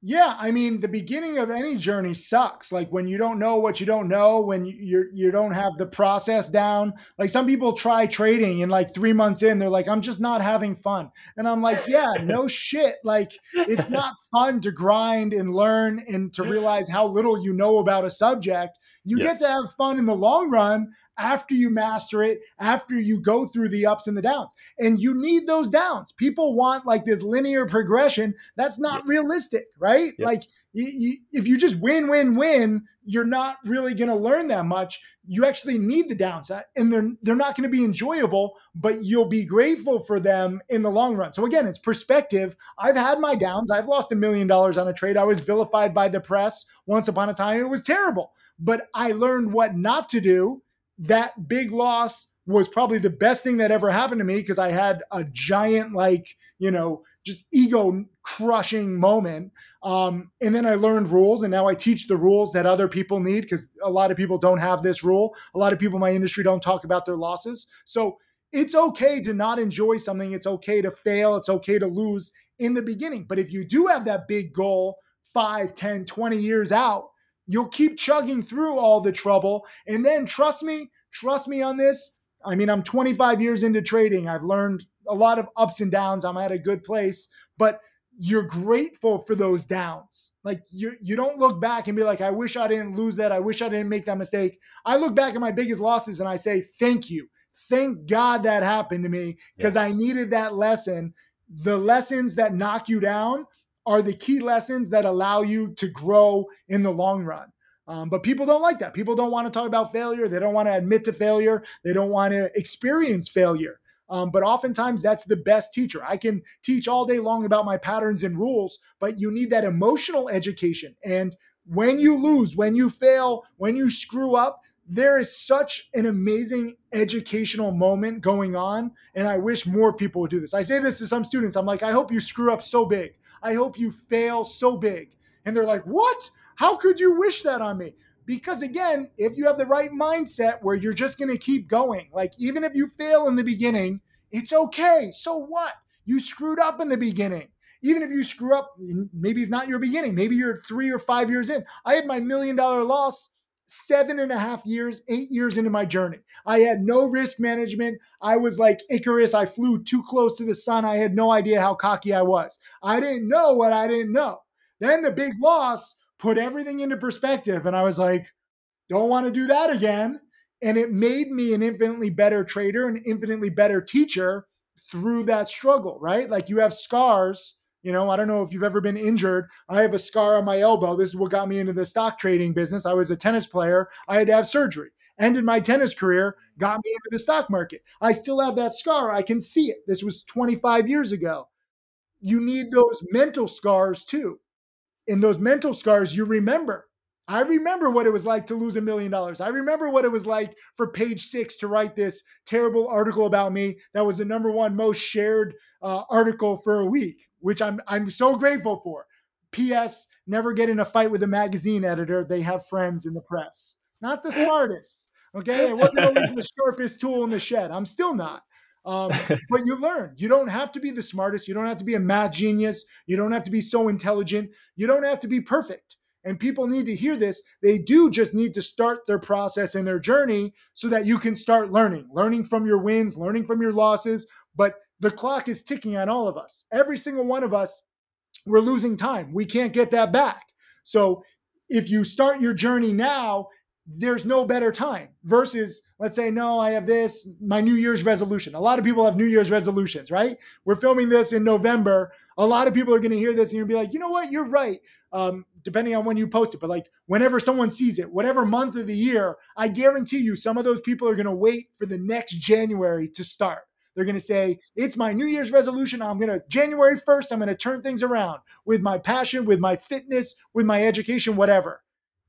Yeah, I mean, the beginning of any journey sucks. Like when you don't know what you don't know, when you're you don't have the process down. Like some people try trading and like 3 months in they're like I'm just not having fun. And I'm like, yeah, no shit. Like it's not fun to grind and learn and to realize how little you know about a subject. You yes. get to have fun in the long run after you master it, after you go through the ups and the downs. And you need those downs. People want like this linear progression. That's not yes. realistic, right? Like you, you, if you just win, win, win, you're not really going to learn that much. You actually need the downside, and they're they're not going to be enjoyable, but you'll be grateful for them in the long run. So again, it's perspective. I've had my downs. I've lost a million dollars on a trade. I was vilified by the press once upon a time. It was terrible, but I learned what not to do that big loss was probably the best thing that ever happened to me because I had a giant, like, you know, just ego crushing moment. Um, and then I learned rules, and now I teach the rules that other people need because a lot of people don't have this rule. A lot of people in my industry don't talk about their losses. So it's okay to not enjoy something. It's okay to fail. It's okay to lose in the beginning. But if you do have that big goal, 5, 10, 20 years out, You'll keep chugging through all the trouble. And then trust me, trust me on this. I mean, I'm 25 years into trading. I've learned a lot of ups and downs. I'm at a good place, but you're grateful for those downs. Like you you don't look back and be like, I wish I didn't lose that. I wish I didn't make that mistake. I look back at my biggest losses and I say, thank you. Thank God that happened to me because yes. I needed that lesson. The lessons that knock you down are the key lessons that allow you to grow in the long run. Um, but people don't like that. People don't want to talk about failure. They don't want to admit to failure. They don't want to experience failure. Um, but oftentimes, that's the best teacher. I can teach all day long about my patterns and rules, but you need that emotional education. And when you lose, when you fail, when you screw up, there is such an amazing educational moment going on. And I wish more people would do this. I say this to some students I'm like, I hope you screw up so big I hope you fail so big. And they're like, What? How could you wish that on me? Because again, if you have the right mindset where you're just going to keep going, like even if you fail in the beginning, it's okay. So what? You screwed up in the beginning. Even if you screw up, maybe it's not your beginning. Maybe you're three or five years in. I had my million dollar loss seven and a half years, eight years into my journey. I had no risk management. I was like Icarus. I flew too close to the sun. I had no idea how cocky I was. I didn't know what I didn't know. Then the big loss put everything into perspective. And I was like, don't want to do that again. And it made me an infinitely better trader, an infinitely better teacher through that struggle, right? Like you have scars. You know, I don't know if you've ever been injured. I have a scar on my elbow. This is what got me into the stock trading business. I was a tennis player. I had to have surgery. Ended my tennis career, got me into the stock market. I still have that scar. I can see it. This was 25 years ago. You need those mental scars too. In those mental scars, you remember I remember what it was like to lose a million dollars. I remember what it was like for page six to write this terrible article about me that was the number one most shared uh, article for a week, which I'm I'm so grateful for. P.S. Never get in a fight with a magazine editor. They have friends in the press. Not the smartest. Okay, it wasn't always the sharpest tool in the shed. I'm still not. Um, but you learn. You don't have to be the smartest. You don't have to be a math genius. You don't have to be so intelligent. You don't have to be perfect and people need to hear this. They do just need to start their process and their journey so that you can start learning, learning from your wins, learning from your losses. But the clock is ticking on all of us. Every single one of us, we're losing time. We can't get that back. So if you start your journey now, there's no better time versus let's say no i have this my new year's resolution a lot of people have new year's resolutions right we're filming this in november a lot of people are going to hear this and you'll be like you know what you're right um, depending on when you post it. But like whenever someone sees it, whatever month of the year, I guarantee you some of those people are going to wait for the next January to start. They're going to say, it's my New Year's resolution. I'm going to, January 1st, I'm going to turn things around with my passion, with my fitness, with my education, whatever.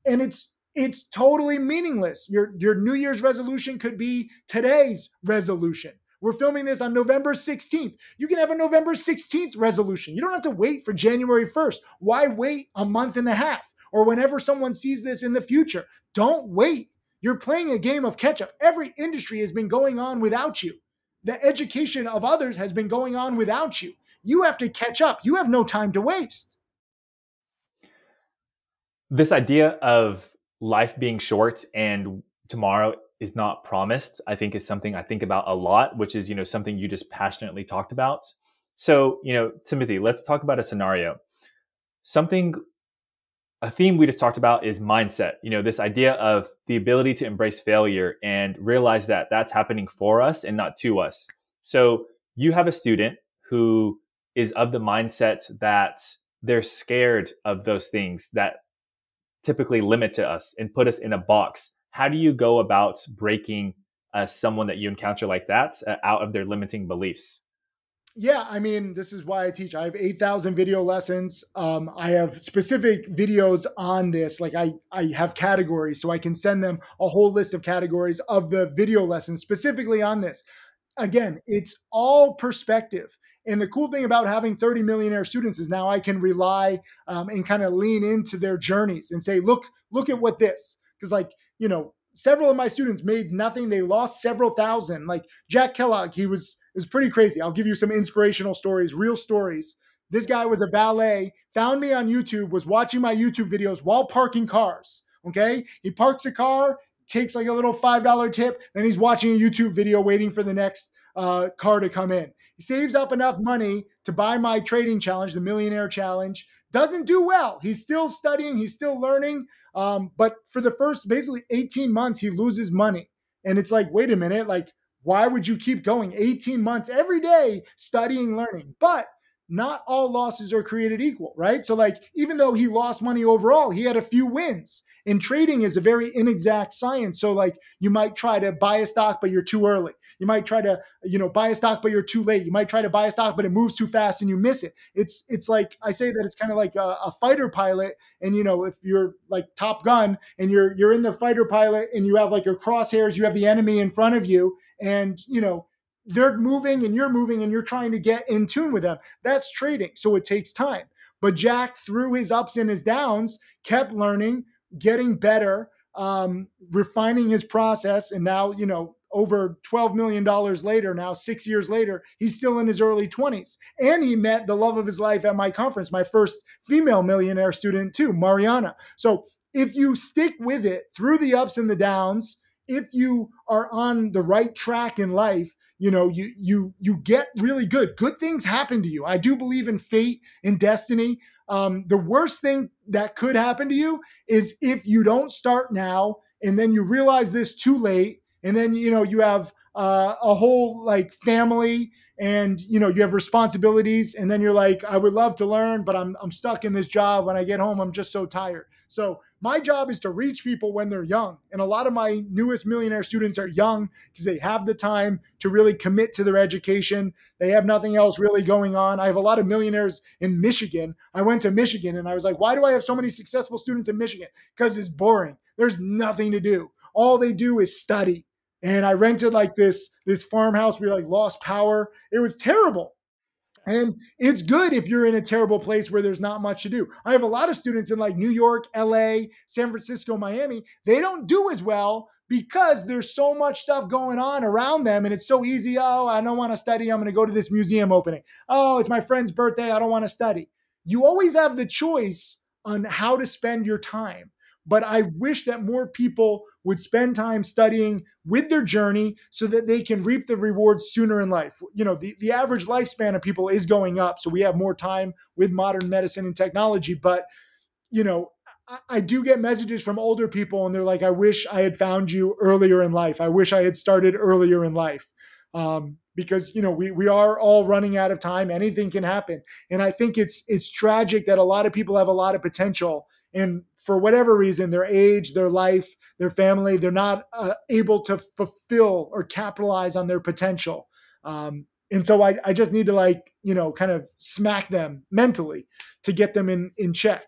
And it's, it's totally meaningless. Your, your New Year's resolution could be today's resolution. We're filming this on November 16th. You can have a November 16th resolution. You don't have to wait for January 1st. Why wait a month and a half or whenever someone sees this in the future? Don't wait. You're playing a game of catch up. Every industry has been going on without you. The education of others has been going on without you. You have to catch up. You have no time to waste. This idea of life being short and tomorrow is not promised, I think is something I think about a lot, which is, you know, something you just passionately talked about. So, you know, Timothy, let's talk about a scenario. Something a theme we just talked about is mindset. You know, this idea of the ability to embrace failure and realize that that's happening for us and not to us. So, you have a student who is of the mindset that they're scared of those things that typically limit to us and put us in a box how do you go about breaking uh, someone that you encounter like that uh, out of their limiting beliefs? Yeah, I mean, this is why I teach. I have 8,000 video lessons. Um, I have specific videos on this. Like I, I have categories, so I can send them a whole list of categories of the video lessons specifically on this. Again, it's all perspective. And the cool thing about having 30 millionaire students is now I can rely um, and kind of lean into their journeys and say, look, look at what this. Because like you know, several of my students made nothing. They lost several thousand. Like Jack Kellogg, he was it was pretty crazy. I'll give you some inspirational stories, real stories. This guy was a valet, found me on YouTube, was watching my YouTube videos while parking cars. Okay. He parks a car, takes like a little $5 tip, then he's watching a YouTube video waiting for the next uh, car to come in. He saves up enough money to buy my trading challenge, the millionaire challenge doesn't do well. He's still studying, he's still learning. Um, but for the first basically 18 months, he loses money. And it's like, wait a minute, like, why would you keep going 18 months every day studying, learning? But not all losses are created equal, right? So, like, even though he lost money overall, he had a few wins. And trading is a very inexact science. So, like, you might try to buy a stock, but you're too early. You might try to, you know, buy a stock, but you're too late. You might try to buy a stock, but it moves too fast and you miss it. It's it's like I say that it's kind of like a, a fighter pilot, and you know, if you're like Top Gun and you're you're in the fighter pilot and you have like your crosshairs, you have the enemy in front of you, and you know they're moving and you're moving and you're trying to get in tune with them. That's trading. So it takes time. But Jack, through his ups and his downs, kept learning, getting better, um, refining his process. And now, you know, over $12 million later, now six years later, he's still in his early 20s. And he met the love of his life at my conference, my first female millionaire student, too, Mariana. So if you stick with it through the ups and the downs, if you are on the right track in life, you know you you you get really good. Good things happen to you. I do believe in fate and destiny. Um, the worst thing that could happen to you is if you don't start now and then you realize this too late and then you know you have uh, a whole like family and you know you have responsibilities and then you're like i would love to learn but i'm i'm stuck in this job. When i get home i'm just so tired. So my job is to reach people when they're young. And a lot of my newest millionaire students are young because they have the time to really commit to their education. They have nothing else really going on. I have a lot of millionaires in michigan. I went to michigan and i was like why do i have so many successful students in michigan? Because it's boring. There's nothing to do. All they do is study. And I rented like this this farmhouse. We like lost power. It was terrible. And it's good if you're in a terrible place where there's not much to do. I have a lot of students in like New York, LA, San Francisco, Miami. They don't do as well because there's so much stuff going on around them and it's so easy. Oh, I don't want to study. I'm going to go to this museum opening. Oh, it's my friend's birthday. I don't want to study. You always have the choice on how to spend your time. But I wish that more people would spend time studying with their journey so that they can reap the rewards sooner in life. You know, the, the average lifespan of people is going up. So we have more time with modern medicine and technology. But, you know, I, I do get messages from older people and they're like, I wish I had found you earlier in life. I wish I had started earlier in life. Um, because you know we we are all running out of time anything can happen and i think it's it's tragic that a lot of people have a lot of potential and for whatever reason their age their life their family they're not uh, able to fulfill or capitalize on their potential. Um, and so I, I just need to like you know kind of smack them mentally to get them in in check.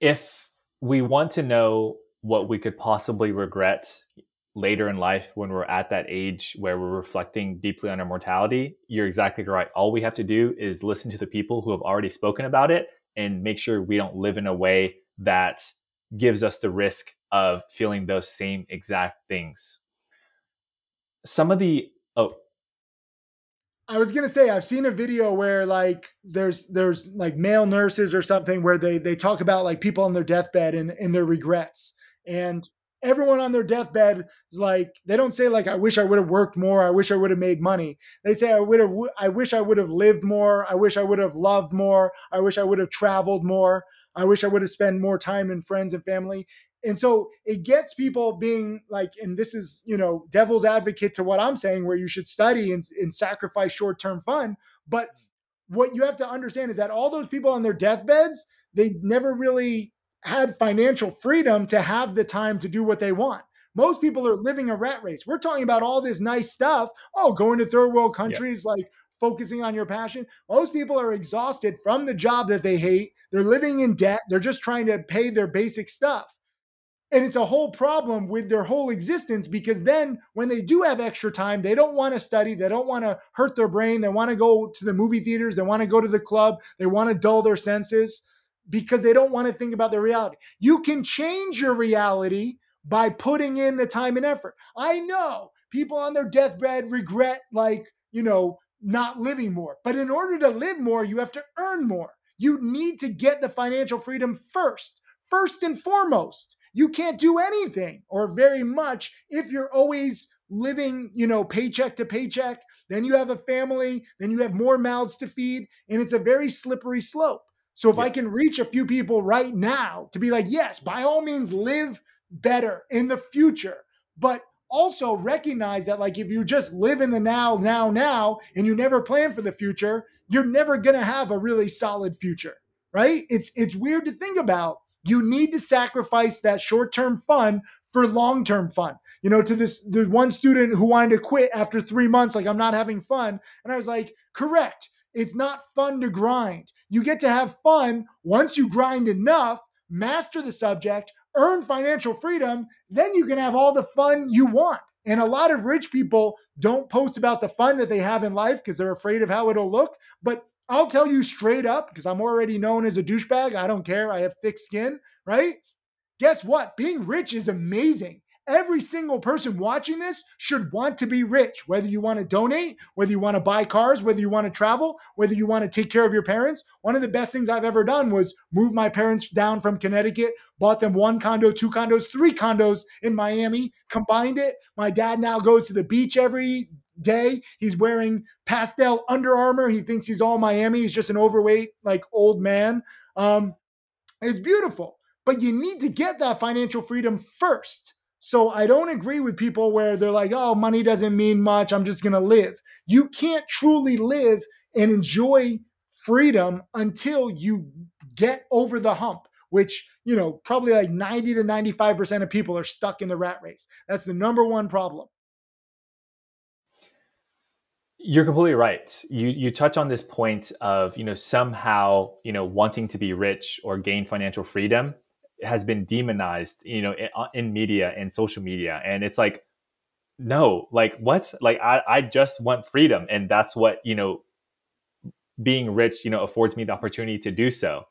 If we want to know what we could possibly regret later in life when we're at that age where we're reflecting deeply on our mortality, you're exactly right. All we have to do is listen to the people who have already spoken about it and make sure we don't live in a way that gives us the risk of feeling those same exact things. Some of the oh I was gonna say I've seen a video where like there's there's like male nurses or something where they they talk about like people on their deathbed and, and their regrets. And everyone on their deathbed is like they don't say like I wish I would have worked more, I wish I would have made money. They say I would have I wish I would have lived more, I wish I would have loved more, I wish I would have traveled more, I wish I would have spent more time in friends and family. And so it gets people being like, and this is, you know, devil's advocate to what I'm saying, where you should study and, and sacrifice short term fun. But what you have to understand is that all those people on their deathbeds, they never really had financial freedom to have the time to do what they want. Most people are living a rat race. We're talking about all this nice stuff. Oh, going to third world countries, like focusing on your passion. Most people are exhausted from the job that they hate. They're living in debt. They're just trying to pay their basic stuff. And it's a whole problem with their whole existence because then when they do have extra time, they don't want to study. They don't want to hurt their brain. They want to go to the movie theaters. They want to go to the club. They want to dull their senses because they don't want to think about their reality. You can change your reality by putting in the time and effort. I know people on their deathbed regret, like, you know, not living more. But in order to live more, you have to earn more. You need to get the financial freedom first, first and foremost. You can't do anything or very much if you're always living, you know, paycheck to paycheck. Then you have a family, then you have more mouths to feed, and it's a very slippery slope. So if yeah. I can reach a few people right now to be like, yes, by all means, live better in the future, but also recognize that like if you just live in the now, now, now, and you never plan for the future, you're never gonna have a really solid future, right? It's it's weird to think about. You need to sacrifice that short-term fun for long-term fun. You know, to this the one student who wanted to quit after three months, like I'm not having fun, and I was like, correct it's not fun to grind. You get to have fun once you grind enough, master the subject, earn financial freedom, then you can have all the fun you want. And a lot of rich people don't post about the fun that they have in life because they're afraid of how it'll look. But I'll tell you straight up, because I'm already known as a douchebag. I don't care. I have thick skin, right? Guess what? Being rich is amazing. Every single person watching this should want to be rich, whether you want to donate, whether you want to buy cars, whether you want to travel, whether you want to take care of your parents. One of the best things I've ever done was move my parents down from Connecticut, bought them one condo, two condos, three condos in Miami, combined it. My dad now goes to the beach every day. He's wearing pastel Under Armour. He thinks he's all Miami. He's just an overweight, like old man. Um, it's beautiful. but you need to get that financial freedom first. So I don't agree with people where they're like, oh, money doesn't mean much. I'm just going to live. You can't truly live and enjoy freedom until you get over the hump, which, you know, probably like 90 to 95% of people are stuck in the rat race. That's the number one problem. You're completely right. You you touch on this point of, you know, somehow, you know, wanting to be rich or gain financial freedom has been demonized, you know, in, uh, in media and social media. And it's like, no, like what? Like I, I just want freedom. And that's what, you know, being rich, you know, affords me the opportunity to do so.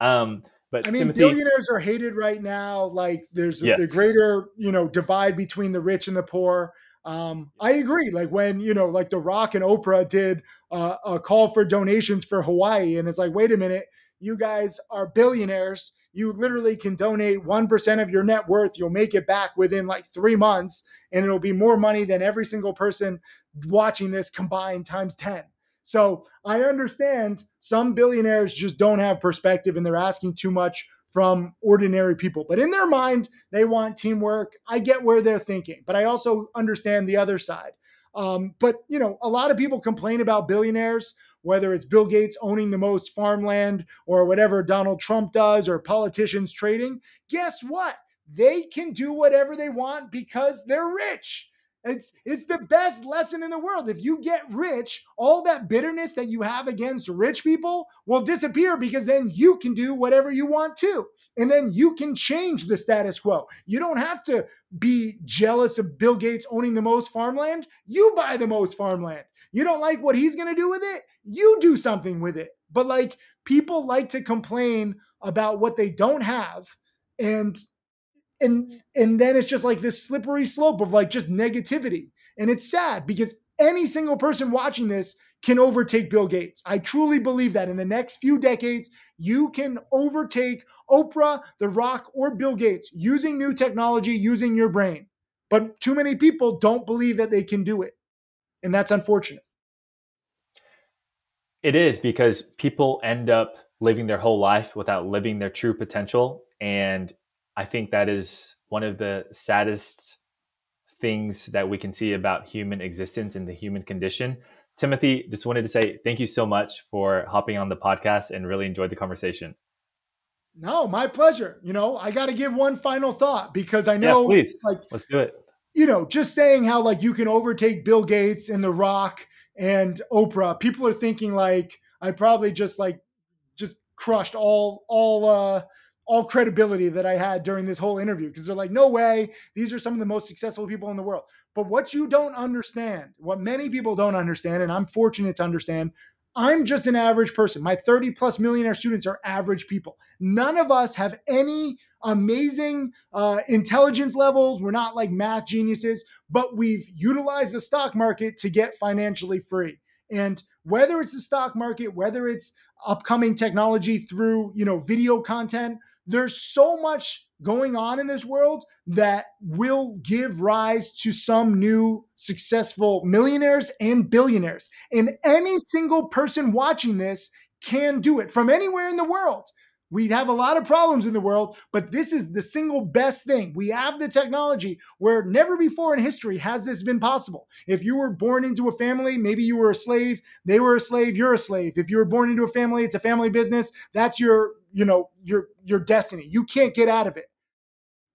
Um, but I mean, Timothy, billionaires are hated right now. Like there's yes. the greater, you know, divide between the rich and the poor. Um, I agree. Like when you know, like The Rock and Oprah did uh, a call for donations for Hawaii, and it's like, wait a minute, you guys are billionaires. You literally can donate one percent of your net worth. You'll make it back within like three months, and it'll be more money than every single person watching this combined times ten. So I understand some billionaires just don't have perspective and they're asking too much from ordinary people. But in their mind, they want teamwork. I get where they're thinking, but I also understand the other side. Um, but you know, a lot of people complain about billionaires, whether it's Bill Gates owning the most farmland or whatever Donald Trump does or politicians trading. Guess what? They can do whatever they want because they're rich. It's it's the best lesson in the world. If you get rich, all that bitterness that you have against rich people will disappear because then you can do whatever you want to. And then you can change the status quo. You don't have to be jealous of Bill Gates owning the most farmland. You buy the most farmland. You don't like what he's going to do with it? You do something with it. But like people like to complain about what they don't have and and and then it's just like this slippery slope of like just negativity and it's sad because any single person watching this can overtake bill gates i truly believe that in the next few decades you can overtake oprah the rock or bill gates using new technology using your brain but too many people don't believe that they can do it and that's unfortunate it is because people end up living their whole life without living their true potential and I think that is one of the saddest things that we can see about human existence and the human condition. Timothy, just wanted to say thank you so much for hopping on the podcast and really enjoyed the conversation. No, my pleasure. You know, I got to give one final thought because I know, yeah, please, like, let's do it. You know, just saying how like you can overtake Bill Gates and The Rock and Oprah. People are thinking like I probably just like just crushed all all uh all credibility that I had during this whole interview because they're like, no way, these are some of the most successful people in the world. But what you don't understand, what many people don't understand, and I'm fortunate to understand, I'm just an average person. My 30 plus millionaire students are average people. None of us have any amazing uh, intelligence levels. We're not like math geniuses, but we've utilized the stock market to get financially free. And whether it's the stock market, whether it's upcoming technology through, you know, video content, there's so much going on in this world that will give rise to some new successful millionaires and billionaires. And any single person watching this can do it from anywhere in the world. We'd have a lot of problems in the world, but this is the single best thing. We have the technology where never before in history has this been possible. If you were born into a family, maybe you were a slave, they were a slave, you're a slave. If you were born into a family, it's a family business, that's your, you know, your your destiny. You can't get out of it.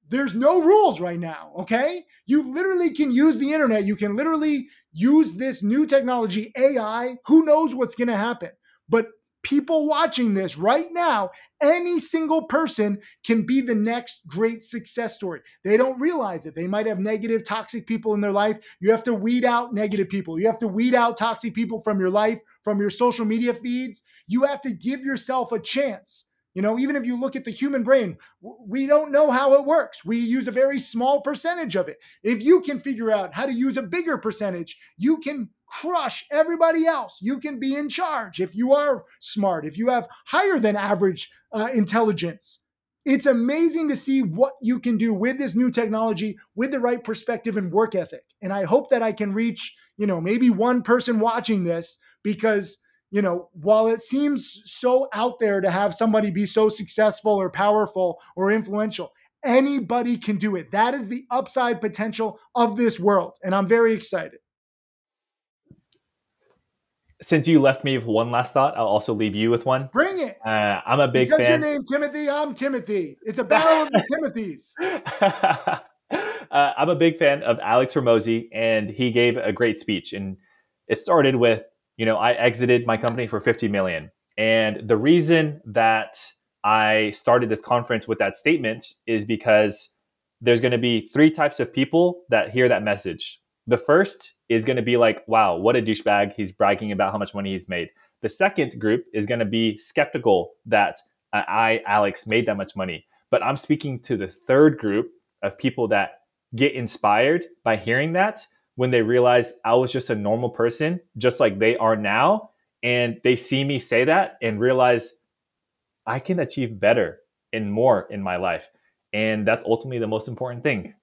There's no rules right now, okay? You literally can use the internet, you can literally use this new technology, AI, who knows what's going to happen. But people watching this right now, any single person can be the next great success story. They don't realize it. They might have negative, toxic people in their life. You have to weed out negative people. You have to weed out toxic people from your life, from your social media feeds. You have to give yourself a chance. You know, even if you look at the human brain, we don't know how it works. We use a very small percentage of it. If you can figure out how to use a bigger percentage, you can crush everybody else. You can be in charge if you are smart, if you have higher than average uh, intelligence. It's amazing to see what you can do with this new technology with the right perspective and work ethic. And I hope that I can reach, you know, maybe one person watching this because you know, while it seems so out there to have somebody be so successful or powerful or influential, anybody can do it. That is the upside potential of this world. And I'm very excited. Since you left me with one last thought, I'll also leave you with one. Bring it. Uh, I'm a big because fan. your name Timothy, I'm Timothy. It's a battle of the Timothys. uh, I'm a big fan of Alex Hormozi, and he gave a great speech. And it started with you know, I exited my company for 50 million. And the reason that I started this conference with that statement is because there's going to be three types of people that hear that message. The first is going to be like, wow, what a douchebag. He's bragging about how much money he's made. The second group is going to be skeptical that uh, I, Alex, made that much money. But I'm speaking to the third group of people that get inspired by hearing that when they realize I was just a normal person, just like they are now. And they see me say that and realize I can achieve better and more in my life. And that's ultimately the most important thing.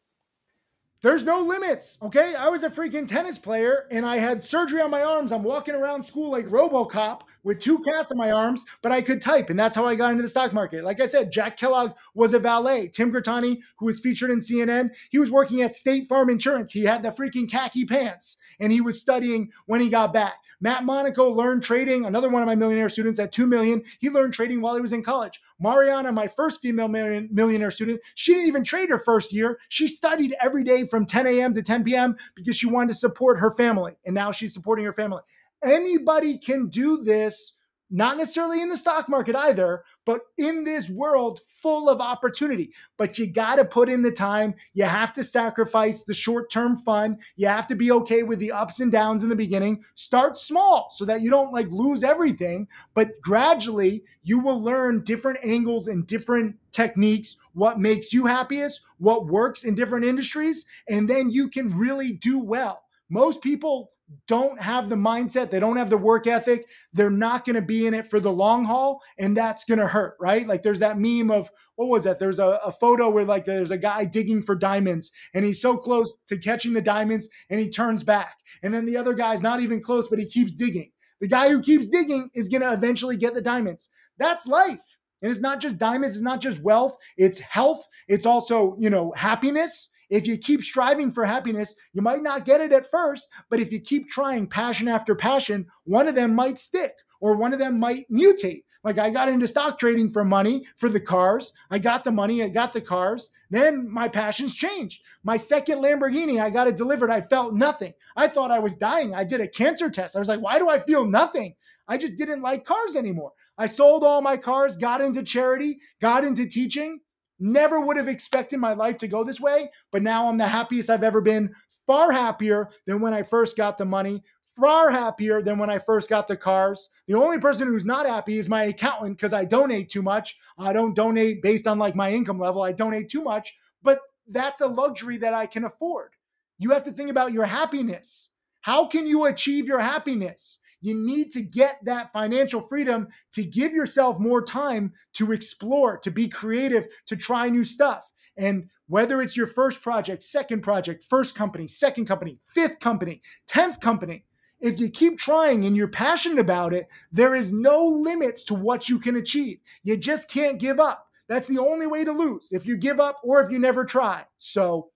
There's no limits. Okay. I was a freaking tennis player and I had surgery on my arms. I'm walking around school like Robocop with two casts on my arms, but I could type. And that's how I got into the stock market. Like I said, Jack Kellogg was a valet. Tim Grittani, who was featured in CNN, he was working at State Farm Insurance. He had the freaking khaki pants and he was studying when he got back. Matt Monaco learned trading, another one of my millionaire students at 2 million. He learned trading while he was in college. Mariana, my first female million, millionaire student, she didn't even trade her first year. She studied every day from 10 a.m. to 10 p.m. because she wanted to support her family. And now she's supporting her family. Anybody can do this not necessarily in the stock market either, but in this world full of opportunity. But you got to put in the time. You have to sacrifice the short term fun. You have to be okay with the ups and downs in the beginning. Start small so that you don't like lose everything, but gradually you will learn different angles and different techniques, what makes you happiest, what works in different industries, and then you can really do well. Most people don't have the mindset, they don't have the work ethic, they're not going to be in it for the long haul, and that's going to hurt, right? Like there's that meme of what was that? There's a, a, photo where like there's a guy digging for diamonds, and he's so close to catching the diamonds, and he turns back, and then the other guy's not even close, but he keeps digging. The guy who keeps digging is going to eventually get the diamonds. That's life. And it's not just diamonds, it's not just wealth, it's health, it's also, you know, happiness if you keep striving for happiness, you might not get it at first, but if you keep trying passion after passion, one of them might stick or one of them might mutate. Like I got into stock trading for money for the cars. I got the money, I got the cars. Then my passions changed. My second Lamborghini, I got it delivered. I felt nothing. I thought I was dying. I did a cancer test. I was like, why do I feel nothing? I just didn't like cars anymore. I sold all my cars, got into charity, got into teaching, Never would have expected my life to go this way, but now I'm the happiest I've ever been. Far happier than when I first got the money, far happier than when I first got the cars. The only person who's not happy is my accountant because I donate too much. I don't donate based on like my income level, I donate too much, but that's a luxury that I can afford. You have to think about your happiness. How can you achieve your happiness? You need to get that financial freedom to give yourself more time to explore, to be creative, to try new stuff. And whether it's your first project, second project, first company, second company, fifth company, 10th company, if you keep trying and you're passionate about it, there is no limits to what you can achieve. You just can't give up. That's the only way to lose if you give up or if you never try. So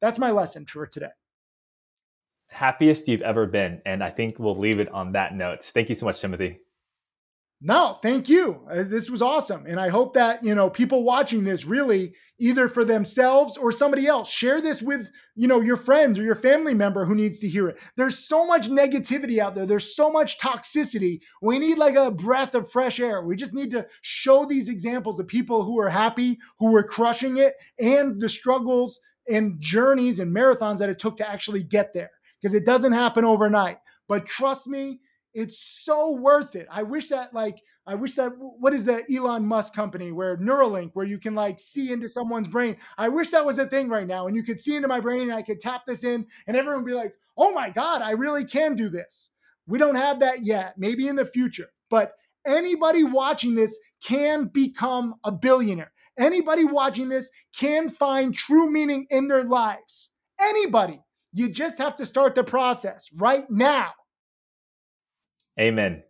that's my lesson for today happiest you've ever been. And I think we'll leave it on that note. Thank you so much, Timothy. No, thank you. Uh, this was awesome. And I hope that, you know, people watching this really either for themselves or somebody else share this with, you know, your friends or your family member who needs to hear it. There's so much negativity out there. There's so much toxicity. We need like a breath of fresh air. We just need to show these examples of people who are happy, who are crushing it and the struggles and journeys and marathons that it took to actually get there because it doesn't happen overnight. But trust me, it's so worth it. I wish that like I wish that what is the Elon Musk company where Neuralink where you can like see into someone's brain. I wish that was a thing right now and you could see into my brain and I could tap this in and everyone would be like, "Oh my god, I really can do this." We don't have that yet. Maybe in the future. But anybody watching this can become a billionaire. Anybody watching this can find true meaning in their lives. Anybody. You just have to start the process right now. Amen.